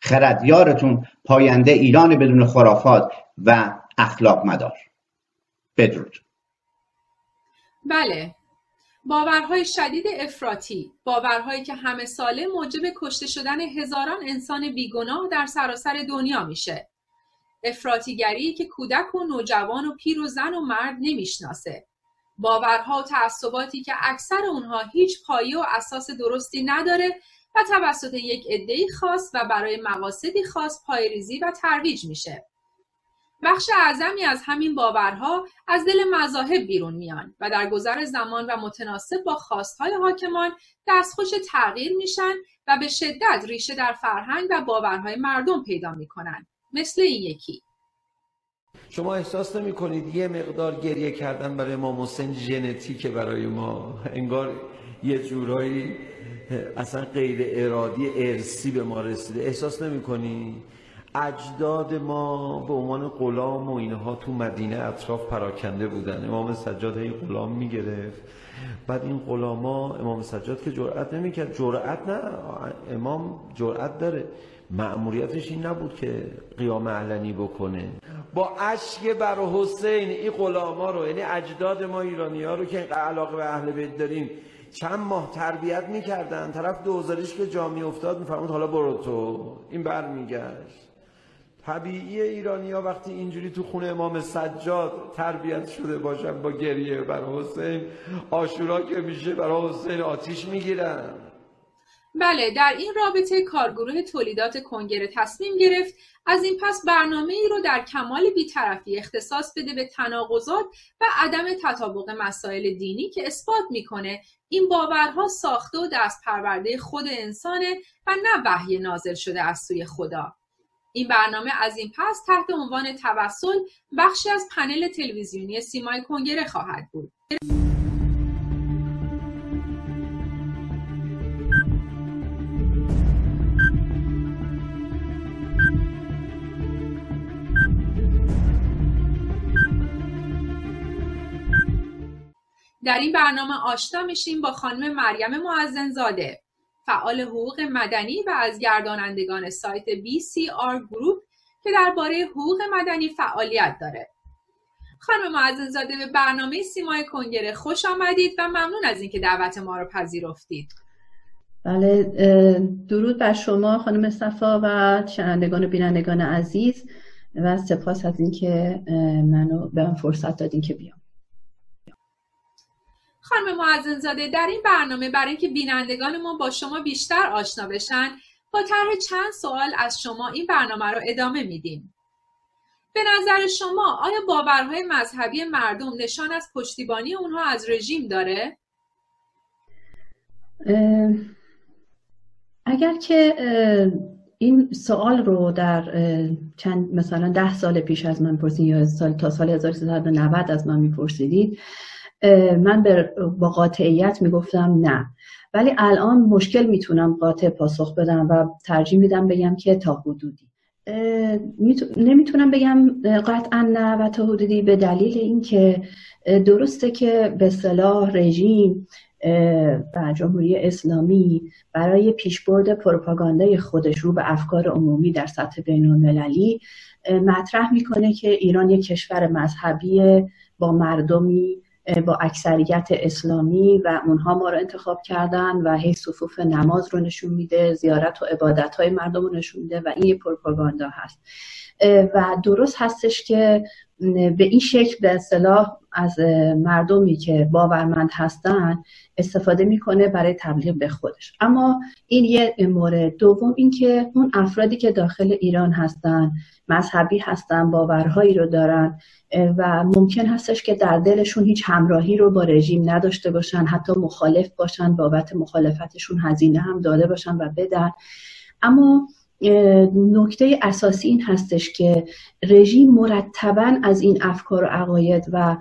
خرد یارتون پاینده ایران بدون خرافات و اخلاق مدار. بدرود. بله. باورهای شدید افراطی باورهایی که همه ساله موجب کشته شدن هزاران انسان بیگناه در سراسر دنیا میشه. افراطیگری که کودک و نوجوان و پیر و زن و مرد نمی‌شناسه. باورها و تعصباتی که اکثر اونها هیچ پایه و اساس درستی نداره و توسط یک عدهای خاص و برای مقاصدی خاص پایریزی و ترویج میشه. بخش اعظمی از همین باورها از دل مذاهب بیرون میان و در گذر زمان و متناسب با خواستهای حاکمان دستخوش تغییر میشن و به شدت ریشه در فرهنگ و باورهای مردم پیدا می‌کنن. مثل این یکی. شما احساس نمی کنید یه مقدار گریه کردن برای ما حسین ژنتیکه برای ما؟ انگار یه جورایی اصلا غیر ارادی ارسی به ما رسیده. احساس نمی کنی اجداد ما به عنوان غلام و اینها تو مدینه اطراف پراکنده بودن. امام سجاد هی غلام می‌گرفت. بعد این غلاما امام سجاد که جرأت نمی‌کرد. جرأت نه امام جرأت داره. مأموریتش این نبود که قیام علنی بکنه. با اشک بر حسین این غلاما رو یعنی اجداد ما ایرانی ها رو که علاقه به اهل بیت داریم چند ماه تربیت می‌کردن. طرف دوزارش که جا افتاد میفرمود حالا برو تو. این برمیگشت. طبیعی ایرانی ها وقتی اینجوری تو خونه امام سجاد تربیت شده باشن با گریه بر حسین آشورا که میشه برای حسین آتیش می‌گیرن. بله در این رابطه کارگروه تولیدات کنگره تصمیم گرفت از این پس برنامه ای رو در کمال بیطرفی اختصاص بده به تناقضات و عدم تطابق مسائل دینی که اثبات می‌کنه. این باورها ساخته و دست پرورده خود انسانه و نه وحی نازل شده از سوی خدا. این برنامه از این پس تحت عنوان توسل بخشی از پنل تلویزیونی سیمای کنگره خواهد بود. در این برنامه آشنا میشیم با خانم مریم معزنزاده فعال حقوق مدنی و از گردانندگان سایت BCR گروپ که درباره حقوق مدنی فعالیت داره. خانم معزنزاده به برنامه سیمای کنگره خوش آمدید و ممنون از اینکه دعوت ما رو پذیرفتید. بله درود بر شما خانم صفا و شنوندگان و بینندگان عزیز و سپاس از اینکه منو به من فرصت دادین که بیام. خانم معزن زاده در این برنامه برای اینکه بینندگان ما با شما بیشتر آشنا بشن با طرح چند سوال از شما این برنامه رو ادامه میدیم به نظر شما آیا باورهای مذهبی مردم نشان از پشتیبانی اونها از رژیم داره؟ اگر که این سوال رو در چند مثلا ده سال پیش از من پرسید یا سال تا سال 1390 از من میپرسیدید من با قاطعیت می‌گفتم نه. ولی الان مشکل می‌تونم قاطع پاسخ بدم و ترجیح میدم بگم که تا حدودی. نمی‌تونم بگم قطعا نه و تا حدودی به دلیل اینکه درسته که به صلاح رژیم و جمهوری اسلامی برای پیشبرد پروپاگاندای خودش رو به افکار عمومی در سطح بین المللی مطرح می‌کنه که ایران یک کشور مذهبی با مردمی با اکثریت اسلامی و اونها ما رو انتخاب کردن و هی صفوف نماز رو نشون میده زیارت و عبادت های مردم رو نشون میده و این یه پروپاگاندا هست. و درست هستش که به این شکل به اصطلاح از مردمی که باورمند هستن استفاده می‌کنه برای تبلیغ به خودش. اما این یه مورد دوم اینکه اون افرادی که داخل ایران هستن مذهبی هستن باورهایی رو دارن و ممکن هستش که در دلشون هیچ همراهی رو با رژیم نداشته باشن حتی مخالف باشن بابت مخالفتشون هزینه هم داده باشن و بدن. اما نکته اساسی این هستش که رژیم مرتبا از این افکار و عقاید و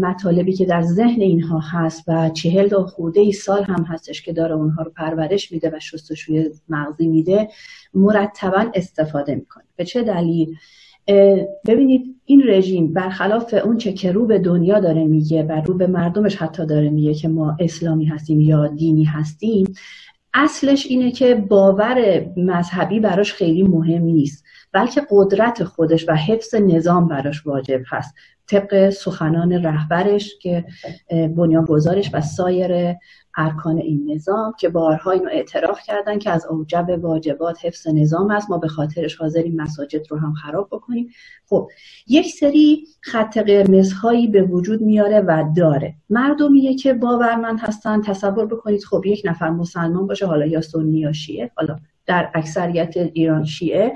مطالبی که در ذهن اینها هست و چهل تا خورده ای سال هم هستش که داره اونها رو پرورش میده و شستشوی مغزی میده مرتبا استفاده می‌کنه. به چه دلیل؟ ببینید این رژیم برخلاف اون چه که رو به دنیا داره میگه و رو به مردمش حتی داره میگه که ما اسلامی هستیم یا دینی هستیم اصلش اینه که باور مذهبی براش خیلی مهم نیست بلکه قدرت خودش و حفظ نظام براش واجب هست. طبق سخنان رهبرش که بنیانگذارش و سایر ارکان این نظام که بارها اینو اعتراف کردن که از اوجب واجبات حفظ نظام هست ما به خاطرش حاضریم مساجد رو هم خراب بکنیم. خب یک سری خط قرمزهایی به وجود میاره و داره. مردمیه که باورمند هستن تصور بکنید. خب یک نفر مسلمان باشه حالا یا سنی یا شیعه حالا در اکثریت ایران شیعه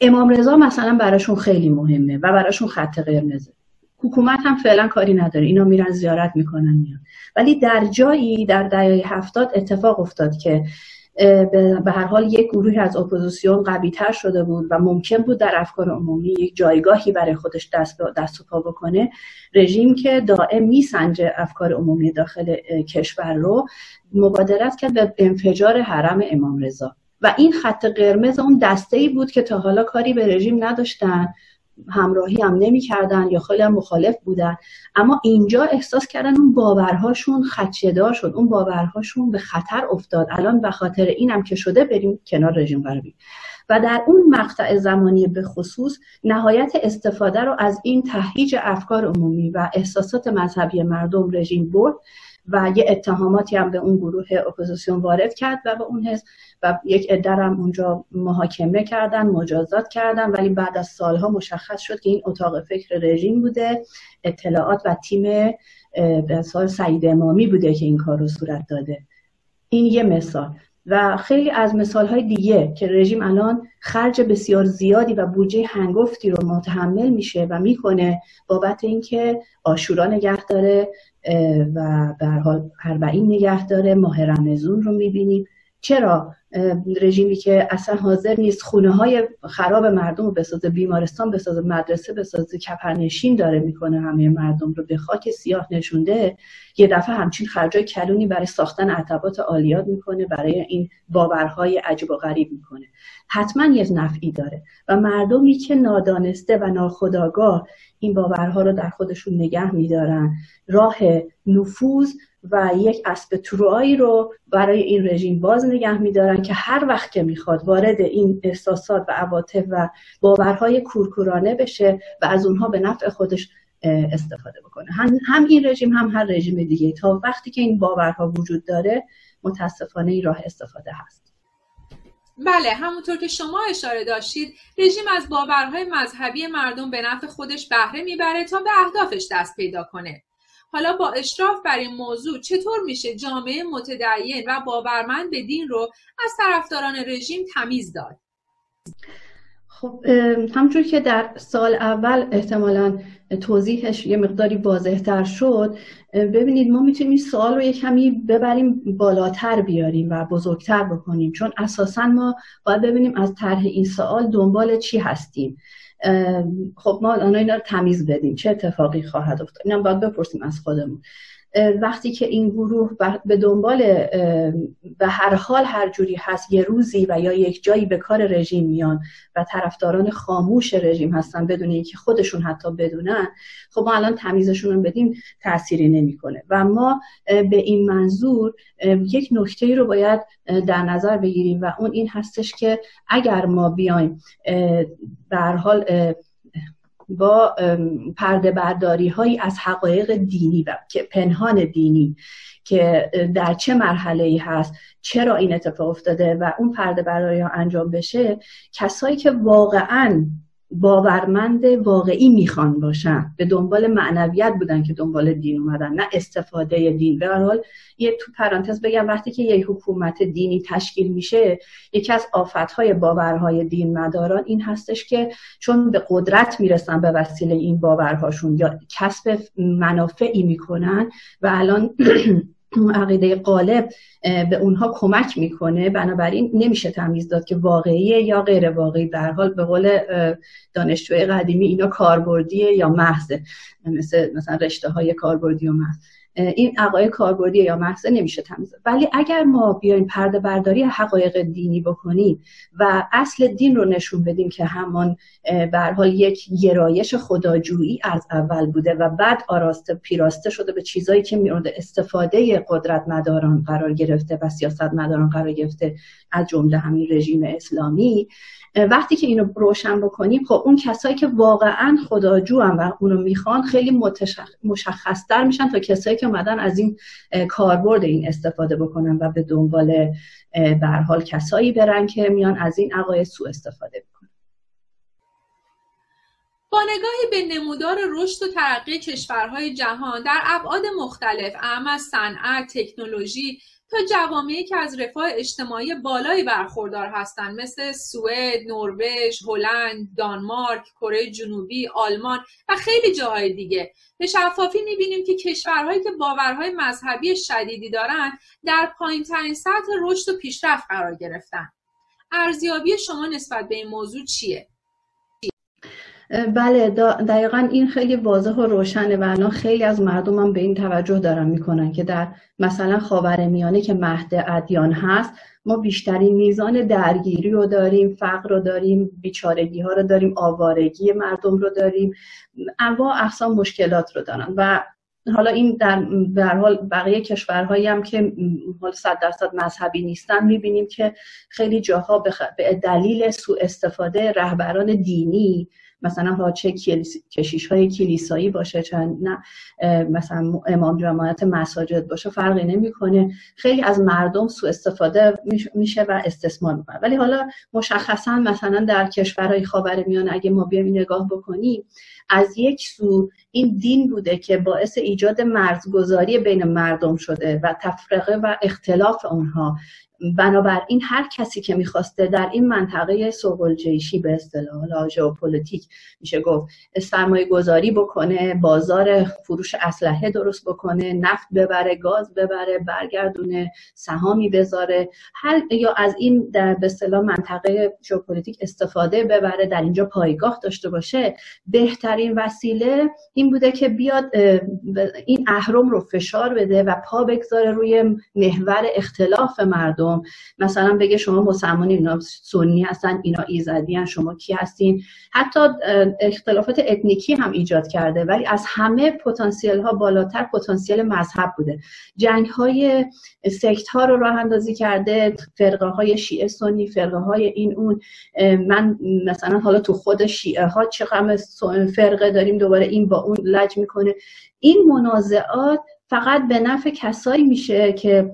امام رضا مثلا براشون خیلی مهمه و براشون خط قرمزه. حکومت هم فعلا کاری نداره. اینا میرن زیارت می‌کنن میان. ولی در جایی در دهه هفتاد اتفاق افتاد که به هر حال یک گروهی از اپوزیسیون قوی تر شده بود و ممکن بود در افکار عمومی یک جایگاهی برای خودش دست, دست پا بکنه. رژیم که دائم میسنجه افکار عمومی داخل کشور رو مبادرت کرد به انفجار حرم امام رضا و این خط قرمز اون دسته ای بود که تا حالا کاری به رژیم نداشتن. همراهی هم نمی‌کردن یا خیلی هم مخالف بودن. اما اینجا احساس کردن اون باورهاشون خدشهدار شد اون باورهاشون به خطر افتاد. الان به خاطر اینم که شده بریم کنار رژیم غربی. و در اون مقطع زمانی به خصوص نهایت استفاده رو از این تهیج افکار عمومی و احساسات مذهبی مردم رژیم برد و یه اتهاماتی هم به اون گروه اپوزیسیون وارد کرد و به اون حزب و یک عده هم اونجا محاکمه کردن مجازات کردن ولی بعد از سالها مشخص شد که این اتاق فکر رژیم بوده اطلاعات و تیم به سال سعید امامی بوده که این کار رو صورت داده. این یه مثال. و خیلی از مثال های دیگه که رژیم الان خرج بسیار زیادی و بودجه هنگفتی رو متحمل میشه و می‌کنه بابت اینکه آشورا نگه داره و به حال اربعین نگه داره ماه رمزون رو می‌بینیم. چرا رژیمی که اصلا حاضر نیست خونه های خراب مردم رو بسازه بیمارستان بسازه مدرسه بسازه کپرنشین داره می‌کنه همه مردم رو به خاک سیاه نشونده یه دفعه همچین خرجای کلونی برای ساختن عتبات عالیات می‌کنه برای این باورهای عجیب و غریب می‌کنه. حتما یه نفعی داره. و مردمی که نادانسته و ناخداگاه این باورها رو در خودشون نگه میدارن. راه نفوذ و یک اسب تروایی رو برای این رژیم باز نگه میدارن که هر وقت که می‌خواد وارد این احساسات و عواطف و باورهای کورکورانه بشه و از اونها به نفع خودش استفاده بکنه. هم, این رژیم هم هر رژیم دیگه. تا وقتی که این باورها وجود داره متاسفانه این راه استفاده هست. بله همونطور که شما اشاره داشتید رژیم از باورهای مذهبی مردم به نفع خودش بهره می‌بره تا به اهدافش دست پیدا کنه. حالا با اشراف بر این موضوع چطور میشه جامعه متدین و باورمند به دین رو از طرفداران رژیم تمیز داد؟ خب همچون که در سال اول احتمالا توضیحش یه مقداری واضحتر شد ببینید ما می‌تونیم این سوال رو یه کمی ببریم بالاتر بیاریم و بزرگتر بکنیم. چون اساسا ما باید ببینیم از طرح این سوال دنبال چی هستیم. خب ما الان اینا رو تمیز بدیم. چه اتفاقی خواهد افتاد؟ اینا باید بپرسیم از خودمون. وقتی که این گروه به دنبال به هر حال هر جوری هست یه روزی و یا یک جایی به کار رژیم میان و طرفداران خاموش رژیم هستن بدون اینکه خودشون حتی بدونن خب ما الان تمیزشون رو بدیم تأثیری نمی‌کنه. و ما به این منظور یک نکته رو باید در نظر بگیریم و اون این هستش که اگر ما بیایم به هر حال با پرده برداری هایی از حقایق دینی و که پنهان دینی که در چه مرحله ای هست چرا این اتفاق افتاده و اون پرده برداری ها انجام بشه کسایی که واقعا باورمند واقعی می‌خوان باشن. به دنبال معنویت بودن که دنبال دین اومدن نه استفاده دین. به حال یه تو پرانتز بگم وقتی که یه حکومت دینی تشکیل میشه یکی از آفتهای باورهای دین مداران این هستش که چون به قدرت می‌رسن به وسیله این باورهاشون یا کسب منافعی می‌کنن و الان عقیده قالب به اونها کمک می‌کنه. بنابراین نمیشه تمیز داد که واقعیه یا غیر واقعی. در حال به قول دانشجوی قدیمی اینا کاربردیه یا محضه. مثل مثلا رشته های کاربردی و محض. این عقاید کاربردی یا محض نمیشه تمیز ولی اگر ما بیایم پرده برداری حقایق دینی بکنیم و اصل دین رو نشون بدیم که همان به حال یک گرایش خداجویی از اول بوده و بعد آراسته پیراسته شده به چیزایی که میورد استفاده قدرت مداران قرار گرفته و سیاست مداران قرار گرفته از جمله همین رژیم اسلامی. وقتی که اینو روشن بکنیم خب اون کسایی که واقعا خداجو هم و اونو می‌خوان خیلی مشخصتر میشن تا کسایی که اومدن از این کاربرد این استفاده بکنن و به دنبال حال کسایی برن که میان از این عقاید سو استفاده بکنن با نگاهی به نمودار رشد و ترقی کشورهای جهان در ابعاد مختلف اهم از صنعت تکنولوژی تا جوامعی که از رفاه اجتماعی بالایی برخوردار هستند مثل سوئد، نروژ، هلند، دانمارک، کره جنوبی، آلمان و خیلی جاهای دیگه به شفافی می‌بینیم که کشورهایی که باورهای مذهبی شدیدی دارند در پایینترین سطح رشد و پیشرفت قرار گرفتن ارزیابی شما نسبت به این موضوع چیه؟ بله دقیقا این خیلی واضح و روشنه و الان خیلی از مردم هم به این توجه دارن می‌کنن که در مثلا خاور میانه که مهد ادیان هست ما بیشترین میزان درگیری رو داریم فقر رو داریم بیچارگی ها رو داریم آوارگی مردم رو داریم انواع اقسام مشکلات رو دارن و حالا این در حال بقیه کشورهایی هم که حال صد درصد مذهبی نیستن می‌بینیم که خیلی جاها به دلیل سوء استفاده رهبران دینی مثلا ها چه کشیش های کلیسایی باشه چند نه مثلا امام جماعت مساجد باشه فرقی نمی‌کنه. خیلی از مردم سوء استفاده میشه و استثمار می‌کنه ولی حالا مشخصا مثلا در کشورهای خاورمیانه اگه ما بیایم نگاه بکنیم از یک سو این دین بوده که باعث ایجاد مرزگذاری بین مردم شده و تفرقه و اختلاف اونها. بنابراین هر کسی که می‌خواسته در این منطقه سوقل جیشی به اصطلاح ژئوپلیتیک میشه گفت سرمایه گذاری بکنه بازار فروش اسلحه درست بکنه نفت ببره گاز ببره برگردونه سهامی بذاره هر یا از این در به اصطلاح منطقه ژئوپلیتیک استفاده ببره در اینجا پایگاه داشته باشه بهترین وسیله این بوده که بیاد این اهرم رو فشار بده و پا بگذاره روی محور اختلاف مردم. مثلا بگه شما مسلمانی اینا سنی هستن اینا ایزدی شما کی هستین؟ حتی اختلافات اتنیکی هم ایجاد کرده ولی از همه پتانسیل ها بالاتر پتانسیل مذهب بوده. جنگ های سکت ها رو راه اندازی کرده فرقه های شیعه سنی فرقه های این اون. من مثلا حالا تو خود شیعه ها چه فرقه داریم دوباره این با اون لج می‌کنه. این منازعات فقط به نفع کسایی میشه که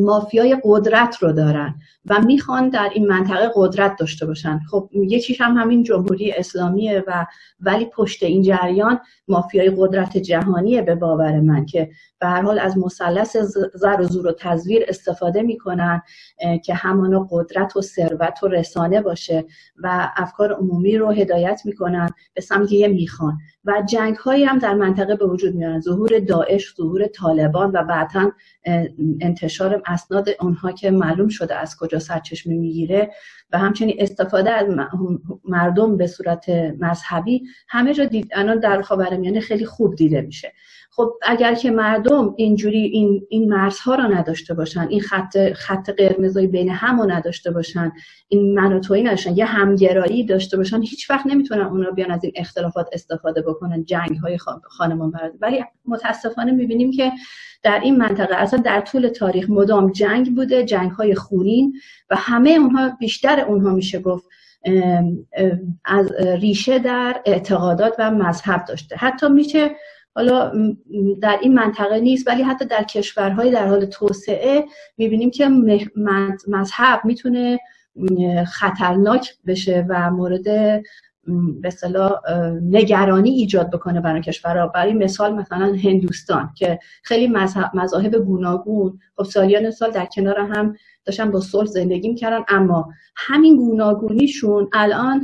مافیای قدرت رو دارن و می‌خوان در این منطقه قدرت داشته باشن. خب یکیش هم همین جمهوری اسلامیه و ولی پشت این جریان مافیای قدرت جهانیه به باور من که به هر حال از مثلث زر و زور و تزویر استفاده می‌کنن که همانا قدرت و ثروت و رسانه باشه و افکار عمومی رو هدایت می‌کنن به سمت یه می‌خوان. و جنگ هایی هم در منطقه به وجود میارن. ظهور داعش ظهور طالبان و بعدا انتشار اسناد اونها که معلوم شده از کجا سرچشمه می‌گیره و همچنین استفاده از مردم به صورت مذهبی همه جا دید الان در خاورمیانه خیلی خوب دیده میشه. خب اگر که مردم اینجوری این این مرزها را نداشته باشن این خط خط قرمزی بین هم رو نداشته باشن این من و تویی نداشتن یه همگرایی داشته باشن هیچ وقت نمی‌تونن اونا بیان از این اختلافات استفاده بکنن جنگ های خانمان برد. ولی متاسفانه می‌بینیم که در این منطقه اصلا در طول تاریخ مدام جنگ بوده جنگ های خونین و همه اونها بیشتر اونها میشه گفت از ریشه در اعتقادات و مذهب داشته. حتی میشه حالا در این منطقه نیست ولی حتی در کشورهای در حال توسعه می‌بینیم که مذهب می‌تونه خطرناک بشه و مورد به نگرانی ایجاد بکنه برای کشورها. برای مثال مثلا هندوستان که خیلی مذاهب گوناگون خب سالیان سال در کنار هم داشتن با صلح زندگی می‌کردن. اما همین گوناگونیشون الان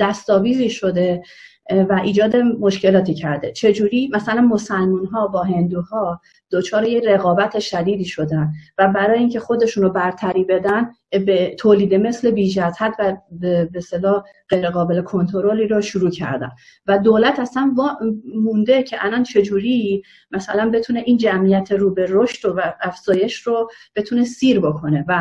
دستاویزی شده و ایجاد مشکلاتی کرده. چجوری؟ مثلا مسلمون ها با هندوها دچار یه رقابت شدیدی شدن و برای اینکه خودشون رو برتری بدن به تولید مثل بیجزهت و به صدا غیر قابل کنترلی رو شروع کردن. و دولت اصلا مونده که الان چجوری مثلا بتونه این جمعیت رو به رشد و افزایش رو بتونه سیر بکنه و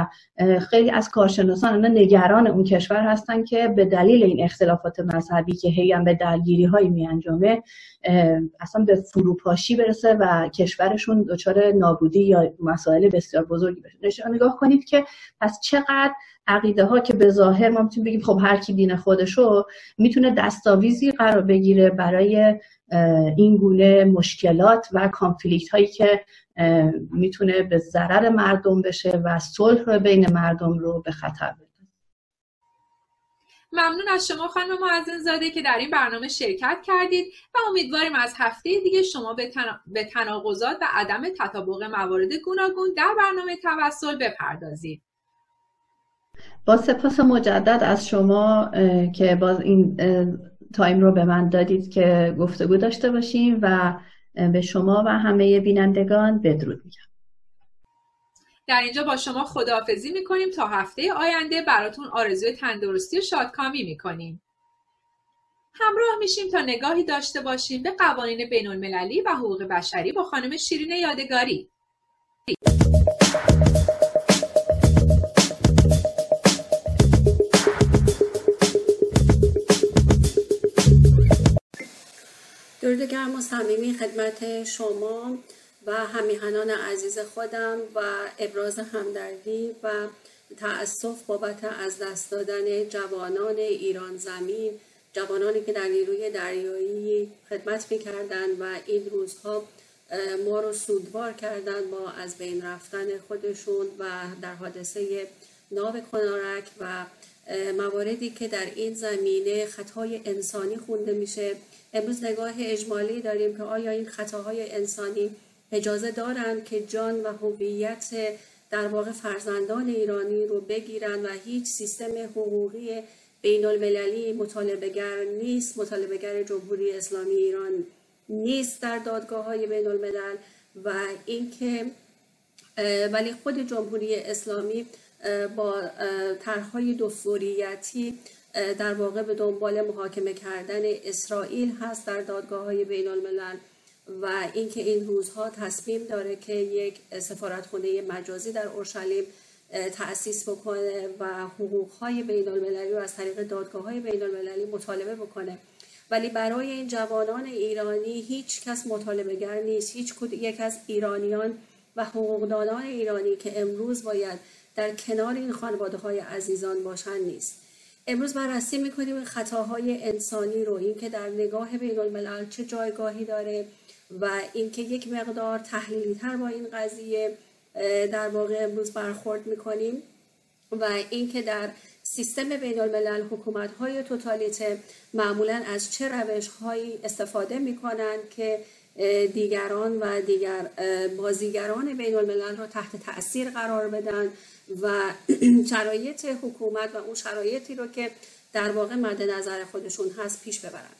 خیلی از کارشناسان الان نگران اون کشور هستن که به دلیل این اختلافات مذهبی که هی هم به درگیری هایی می انجامه اصلا به فروپاشی برسه و کشورشون دچار نابودی یا مسائل بسیار بزرگی بشه. نگاه کنید که پس چقدر عقیده ها که به ظاهر ما می‌تونیم بگیم خب هر کی دین خودشو می‌تونه دستاویزی قرار بگیره برای این گونه مشکلات و کانفلیکت هایی که می‌تونه به ضرر مردم بشه و صلح بین مردم رو به خطر بده ممنون از شما خانم معزن زاده که در این برنامه شرکت کردید و امیدواریم از هفته دیگه شما به, تناقضات و عدم تطابق موارد گوناگون در برنامه توسل بپردازید. با سپاس مجدد از شما که باز این تایم رو به من دادید که گفتگو داشته باشیم و به شما و همه بینندگان بدرود میگم. در اینجا با شما خداحافظی می‌کنیم. تا هفته آینده براتون آرزوی تندرستی و شادکامی می‌کنیم. همراه میشیم تا نگاهی داشته باشیم به قوانین بین المللی و حقوق بشری با خانم شیرین یادگاری. درود گرم و صمیمی خدمت شما. و همیهنان عزیز خودم و ابراز همدردی و تأسف بابت از دست دادن جوانان ایران زمین جوانانی که در نیروی دریایی خدمت می‌کردند و این روزها ما رو سودوار کردن با از بین رفتن خودشون و در حادثه ناو کنارک و مواردی که در این زمینه خطای انسانی خونده میشه. امروز نگاه اجمالی داریم که آیا این خطاهای انسانی اجازه دارند که جان و هویت در واقع فرزندان ایرانی رو بگیرن و هیچ سیستم حقوقی بین المللی مطالبهگر نیست مطالبهگر جمهوری اسلامی ایران نیست در دادگاه های بین الملل و اینکه ولی خود جمهوری اسلامی با طرحهای دستوریتی در واقع به دنبال محاکمه کردن اسرائیل هست در دادگاه های بین الملل و اینکه این روزها تصمیم داره که یک سفارتخانه مجازی در اورشلیم تأسیس بکنه و حقوقهای بین المللی رو از طریق دادگاه های بین المللی مطالبه بکنه. ولی برای این جوانان ایرانی هیچ کس مطالبه گر نیست. هیچ یک از ایرانیان و حقوقدانان ایرانی که امروز باید در کنار این خانواده های عزیزان باشن نیست. امروز بررسی می‌کنیم این خطاهای انسانی رو. اینکه در نگاه بین الملل چه جایگاهی داره و اینکه یک مقدار تحلیلی تر با این قضیه در واقع امروز برخورد می‌کنیم و اینکه در سیستم بین الملل حکومت های توتالیته معمولا از چه روش هایی استفاده می‌کنند که دیگران و دیگر بازیگران بین الملل را تحت تاثیر قرار بدن و شرایط حکومت و اون شرایطی رو که در واقع مد نظر خودشون هست پیش ببرن.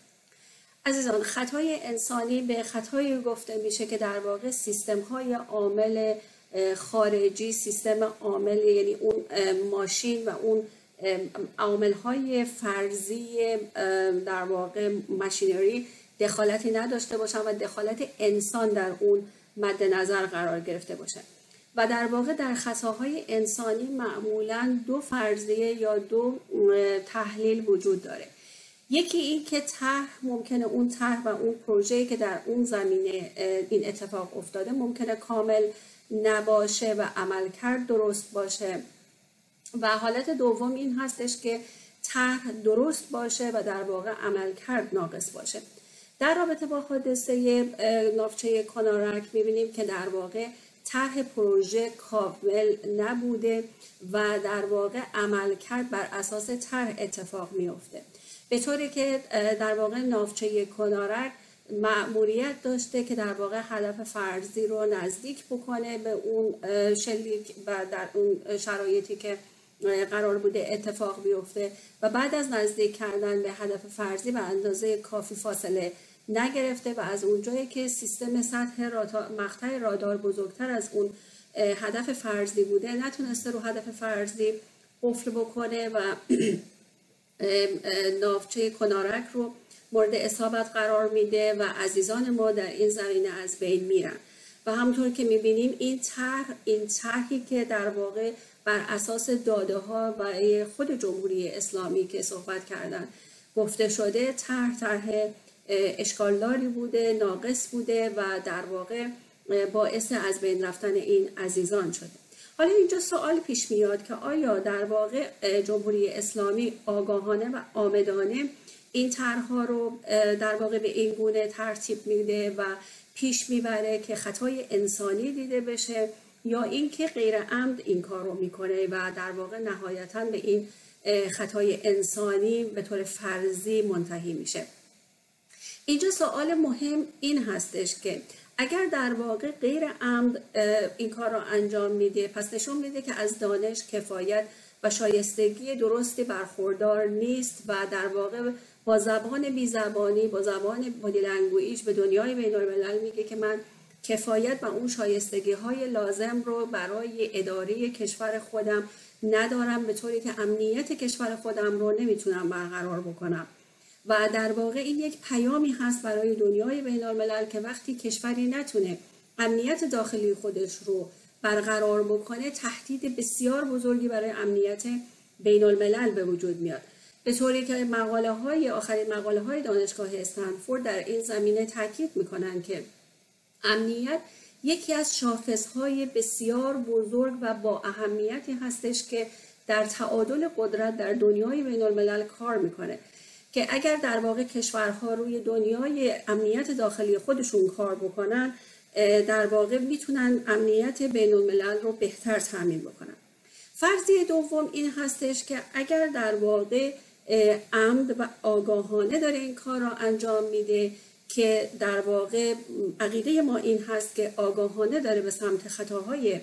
عزیزان خطای انسانی به خطایی گفته میشه که در واقع سیستم های عامل خارجی سیستم عامل یعنی اون ماشین و اون عامل های فرضی در واقع ماشینری دخالتی نداشته باشن و دخالت انسان در اون مد نظر قرار گرفته باشه. و در واقع در خطاهای انسانی معمولا دو فرضیه یا دو تحلیل وجود داره. یکی این که طرح ممکنه اون طرح و اون پروژه‌ای که در اون زمینه این اتفاق افتاده ممکنه کامل نباشه و عملکرد درست باشه. و حالت دوم این هستش که طرح درست باشه و در واقع عملکرد ناقص باشه. در رابطه با حادثه نافچه کنارک می‌بینیم که در واقع طرح پروژه کامل نبوده و در واقع عملکرد بر اساس طرح اتفاق میافته. به طوری که در واقع نافچه کنارک معموریت داشته که در واقع هدف فرضی رو نزدیک بکنه به اون شلیک و در اون شرایطی که قرار بوده اتفاق بیفته و بعد از نزدیک کردن به هدف فرضی و اندازه کافی فاصله نگرفته و از اونجایی که سیستم سطح مقطع رادار بزرگتر از اون هدف فرضی بوده نتونسته رو هدف فرضی قفل بکنه و نافچه کنارک رو مورد اصابت قرار میده و عزیزان ما در این زمینه از بین میرن. و همونطور که می‌بینیم این طرح این طرحی که در واقع بر اساس داده ها و خود جمهوری اسلامی که صحبت کردن گفته شده طرح طرح اشکالداری بوده ناقص بوده و در واقع باعث از بین رفتن این عزیزان شده. حالا اینجا سوال پیش میاد که آیا در واقع جمهوری اسلامی آگاهانه و آمدانه این طرحها رو در واقع به این گونه ترتیب میده و پیش می‌بره که خطای انسانی دیده بشه یا اینکه غیر عمد این کار رو می‌کنه و در واقع نهایتا به این خطای انسانی به طور فرضی منتهی میشه. اینجا سوال مهم این هستش که اگر در واقع غیر عمد این کار رو انجام میده پس نشون میده که از دانش کفایت و شایستگی درستی برخوردار نیست و در واقع با زبان بی زبانی با زبان body language به دنیای بین میگه که من کفایت و اون شایستگی های لازم رو برای اداره کشور خودم ندارم به طوری که امنیت کشور خودم رو نمی‌تونم برقرار بکنم. و در واقع این یک پیامی هست برای دنیای بین الملل که وقتی کشوری نتونه امنیت داخلی خودش رو برقرار بکنه تهدید بسیار بزرگی برای امنیت بین الملل به وجود میاد. به طوری که مقاله های آخرین مقاله های دانشگاه استنفورد در این زمینه تاکید می‌کنن که امنیت یکی از شاخص های بسیار بزرگ و با اهمیتی هستش که در تعادل قدرت در دنیای بین الملل کار می‌کنه. که اگر در واقع کشورها روی دنیای امنیت داخلی خودشون کار بکنن در واقع می‌تونن امنیت بین الملل رو بهتر تامین بکنن. فرضیه دوم این هستش که اگر در واقع عمد و آگاهانه داره این کار را انجام میده که در واقع عقیده ما این هست که آگاهانه داره به سمت خطاهای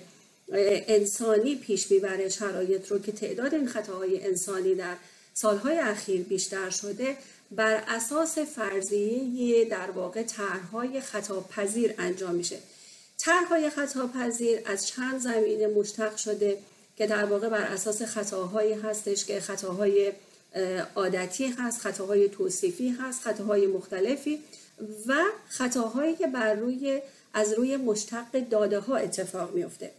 انسانی پیش می‌بره شرایط رو که تعداد این خطاهای انسانی در سالهای اخیر بیشتر شده بر اساس فرضیه در واقع طرحهای خطاپذیر انجام میشه. طرحهای خطاپذیر از چند زمینه مشتق شده که در واقع بر اساس خطاهایی هستش که خطاهای عادتی هست خطاهای توصیفی هست خطاهای مختلفی و خطاهایی که بر روی از روی مشتق داده ها اتفاق میفته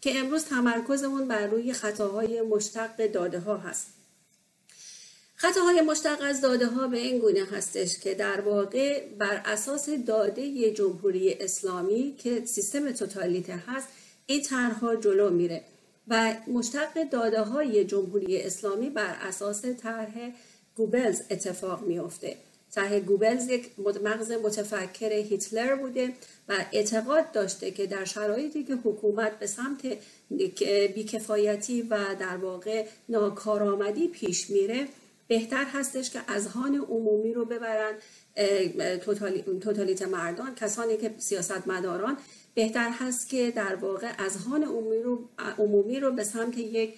که امروز تمرکزمون بر روی خطاهای مشتق داده ها هست. خطاهای مشتق از داده ها به این گونه هستش که در واقع بر اساس داده جمهوری اسلامی که سیستم توتالیته هست این طرحها جلو میره. و مشتق داده های جمهوری اسلامی بر اساس طرح گوبلز اتفاق میافته. طرح گوبلز یک مغز متفکر هیتلر بوده و اعتقاد داشته که در شرایطی که حکومت به سمت بیکفایتی و در واقع ناکارآمدی پیش میره بهتر هستش که اذهان عمومی رو ببرن توتالیت مردان کسانی که سیاست مداران بهتر هست که در واقع اذهان عمومی رو, عمومی رو به سمت یک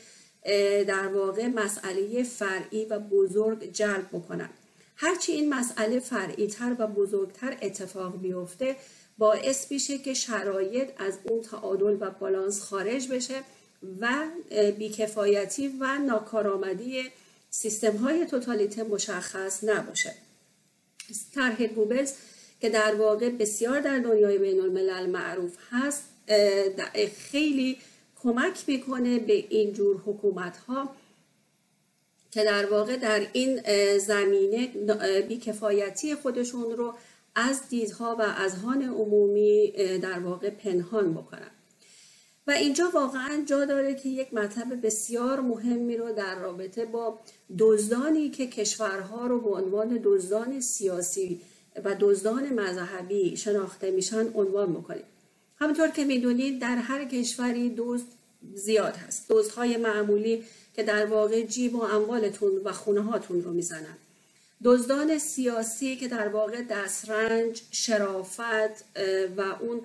در واقع مسئله فرعی و بزرگ جلب بکنن. هرچی این مسئله فرعی تر و بزرگتر اتفاق بیفته باعث میشه که شرایط از اون تعادل و بالانس خارج بشه و بیکفایتی و ناکارآمدی سیستم های توتالیته مشخص نباشه. طرح گوبلز که در واقع بسیار در دنیای بین الملل معروف هست خیلی کمک می‌کنه به این جور حکومت ها که در واقع در این زمینه بیکفایتی خودشون رو از دیدها و اذهان عمومی در واقع پنهان بکنن. و اینجا واقعا جا داره که یک مطلب بسیار مهمی رو در رابطه با دزدانی که کشورها رو به عنوان دزدان سیاسی و دزدان مذهبی شناخته میشن عنوان می‌کنیم همونطور که می‌دونید در هر کشوری دزد زیاد هست. دزدهای معمولی که در واقع جیب و اموالتون و خونه هاتون رو می‌زنن. دزدان سیاسی که در واقع دسترنج شرافت و اون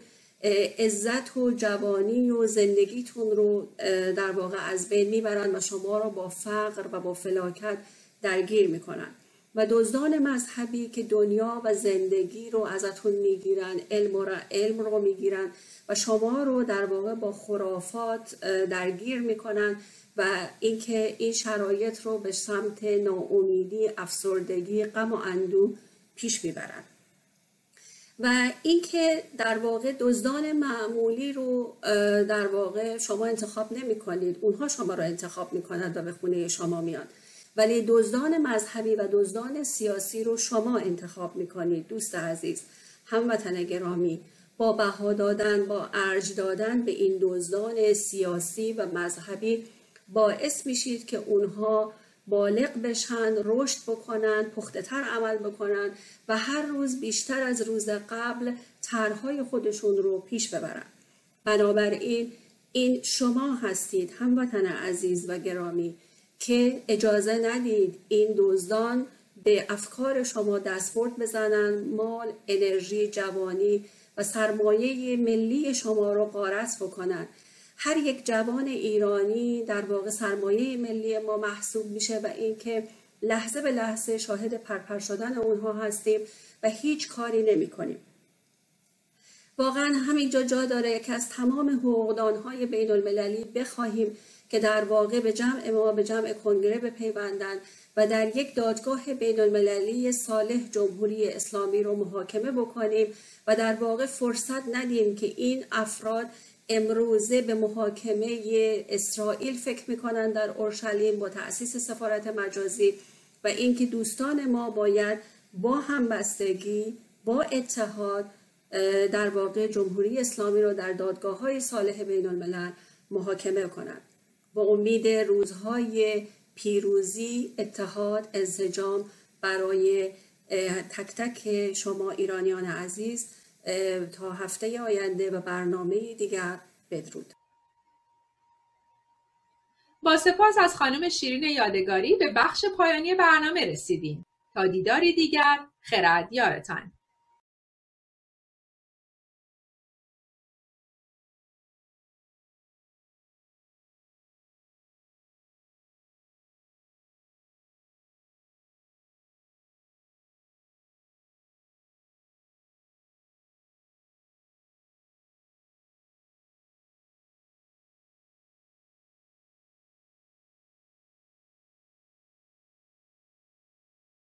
عزت و جوانی و زندگیتون رو در واقع از بین می‌برن و شما رو با فقر و با فلاکت درگیر می‌کنن. و دزدان مذهبی که دنیا و زندگی رو ازتون می‌گیرن علم رو, علم رو می‌گیرن و شما رو در واقع با خرافات درگیر می‌کنن و اینکه این شرایط رو به سمت ناامیدی افسردگی غم و اندو پیش می‌برن. و اینکه در واقع دزدان معمولی رو در واقع شما انتخاب نمی کنید اونها شما رو انتخاب می کنند و به خونه شما میان. ولی دزدان مذهبی و دزدان سیاسی رو شما انتخاب می کنید دوست عزیز. هموطن گرامی با بها دادن با ارج دادن به این دزدان سیاسی و مذهبی باعث میشید که اونها بالغ بشن رشد بکنن پخته تر عمل بکنن و هر روز بیشتر از روز قبل طرحهای خودشون رو پیش ببرن. بنابراین این شما هستید هموطن عزیز و گرامی که اجازه ندید این دزدان به افکار شما دستبرد بزنن مال انرژی جوانی و سرمایه ملی شما رو غارت بکنن. هر یک جوان ایرانی در واقع سرمایه ملی ما محسوب میشه و اینکه لحظه به لحظه شاهد پرپر شدن اونها هستیم و هیچ کاری نمی کنیم. واقعا همینجا جا داره که از تمام حقوقدانهای بین المللی بخواهیم که در واقع به جمع ما به جمع کنگره بپیوندن و در یک دادگاه بین المللی صالح جمهوری اسلامی رو محاکمه بکنیم و در واقع فرصت ندیم که این افراد امروزه به محاکمه اسرائیل فکر می‌کنن در اورشلیم با تأسیس سفارت مجازی و اینکه دوستان ما باید با همبستگی با اتحاد در واقع جمهوری اسلامی رو در دادگاه های صالح بین الملل محاکمه کنند. با امید روزهای پیروزی اتحاد انسجام برای تک تک شما ایرانیان عزیز تا هفته آینده و برنامه دیگر بدرود. با سپاس از خانم شیرین یادگاری به بخش پایانی برنامه رسیدیم. تا دیداری دیگر خرد یارتان.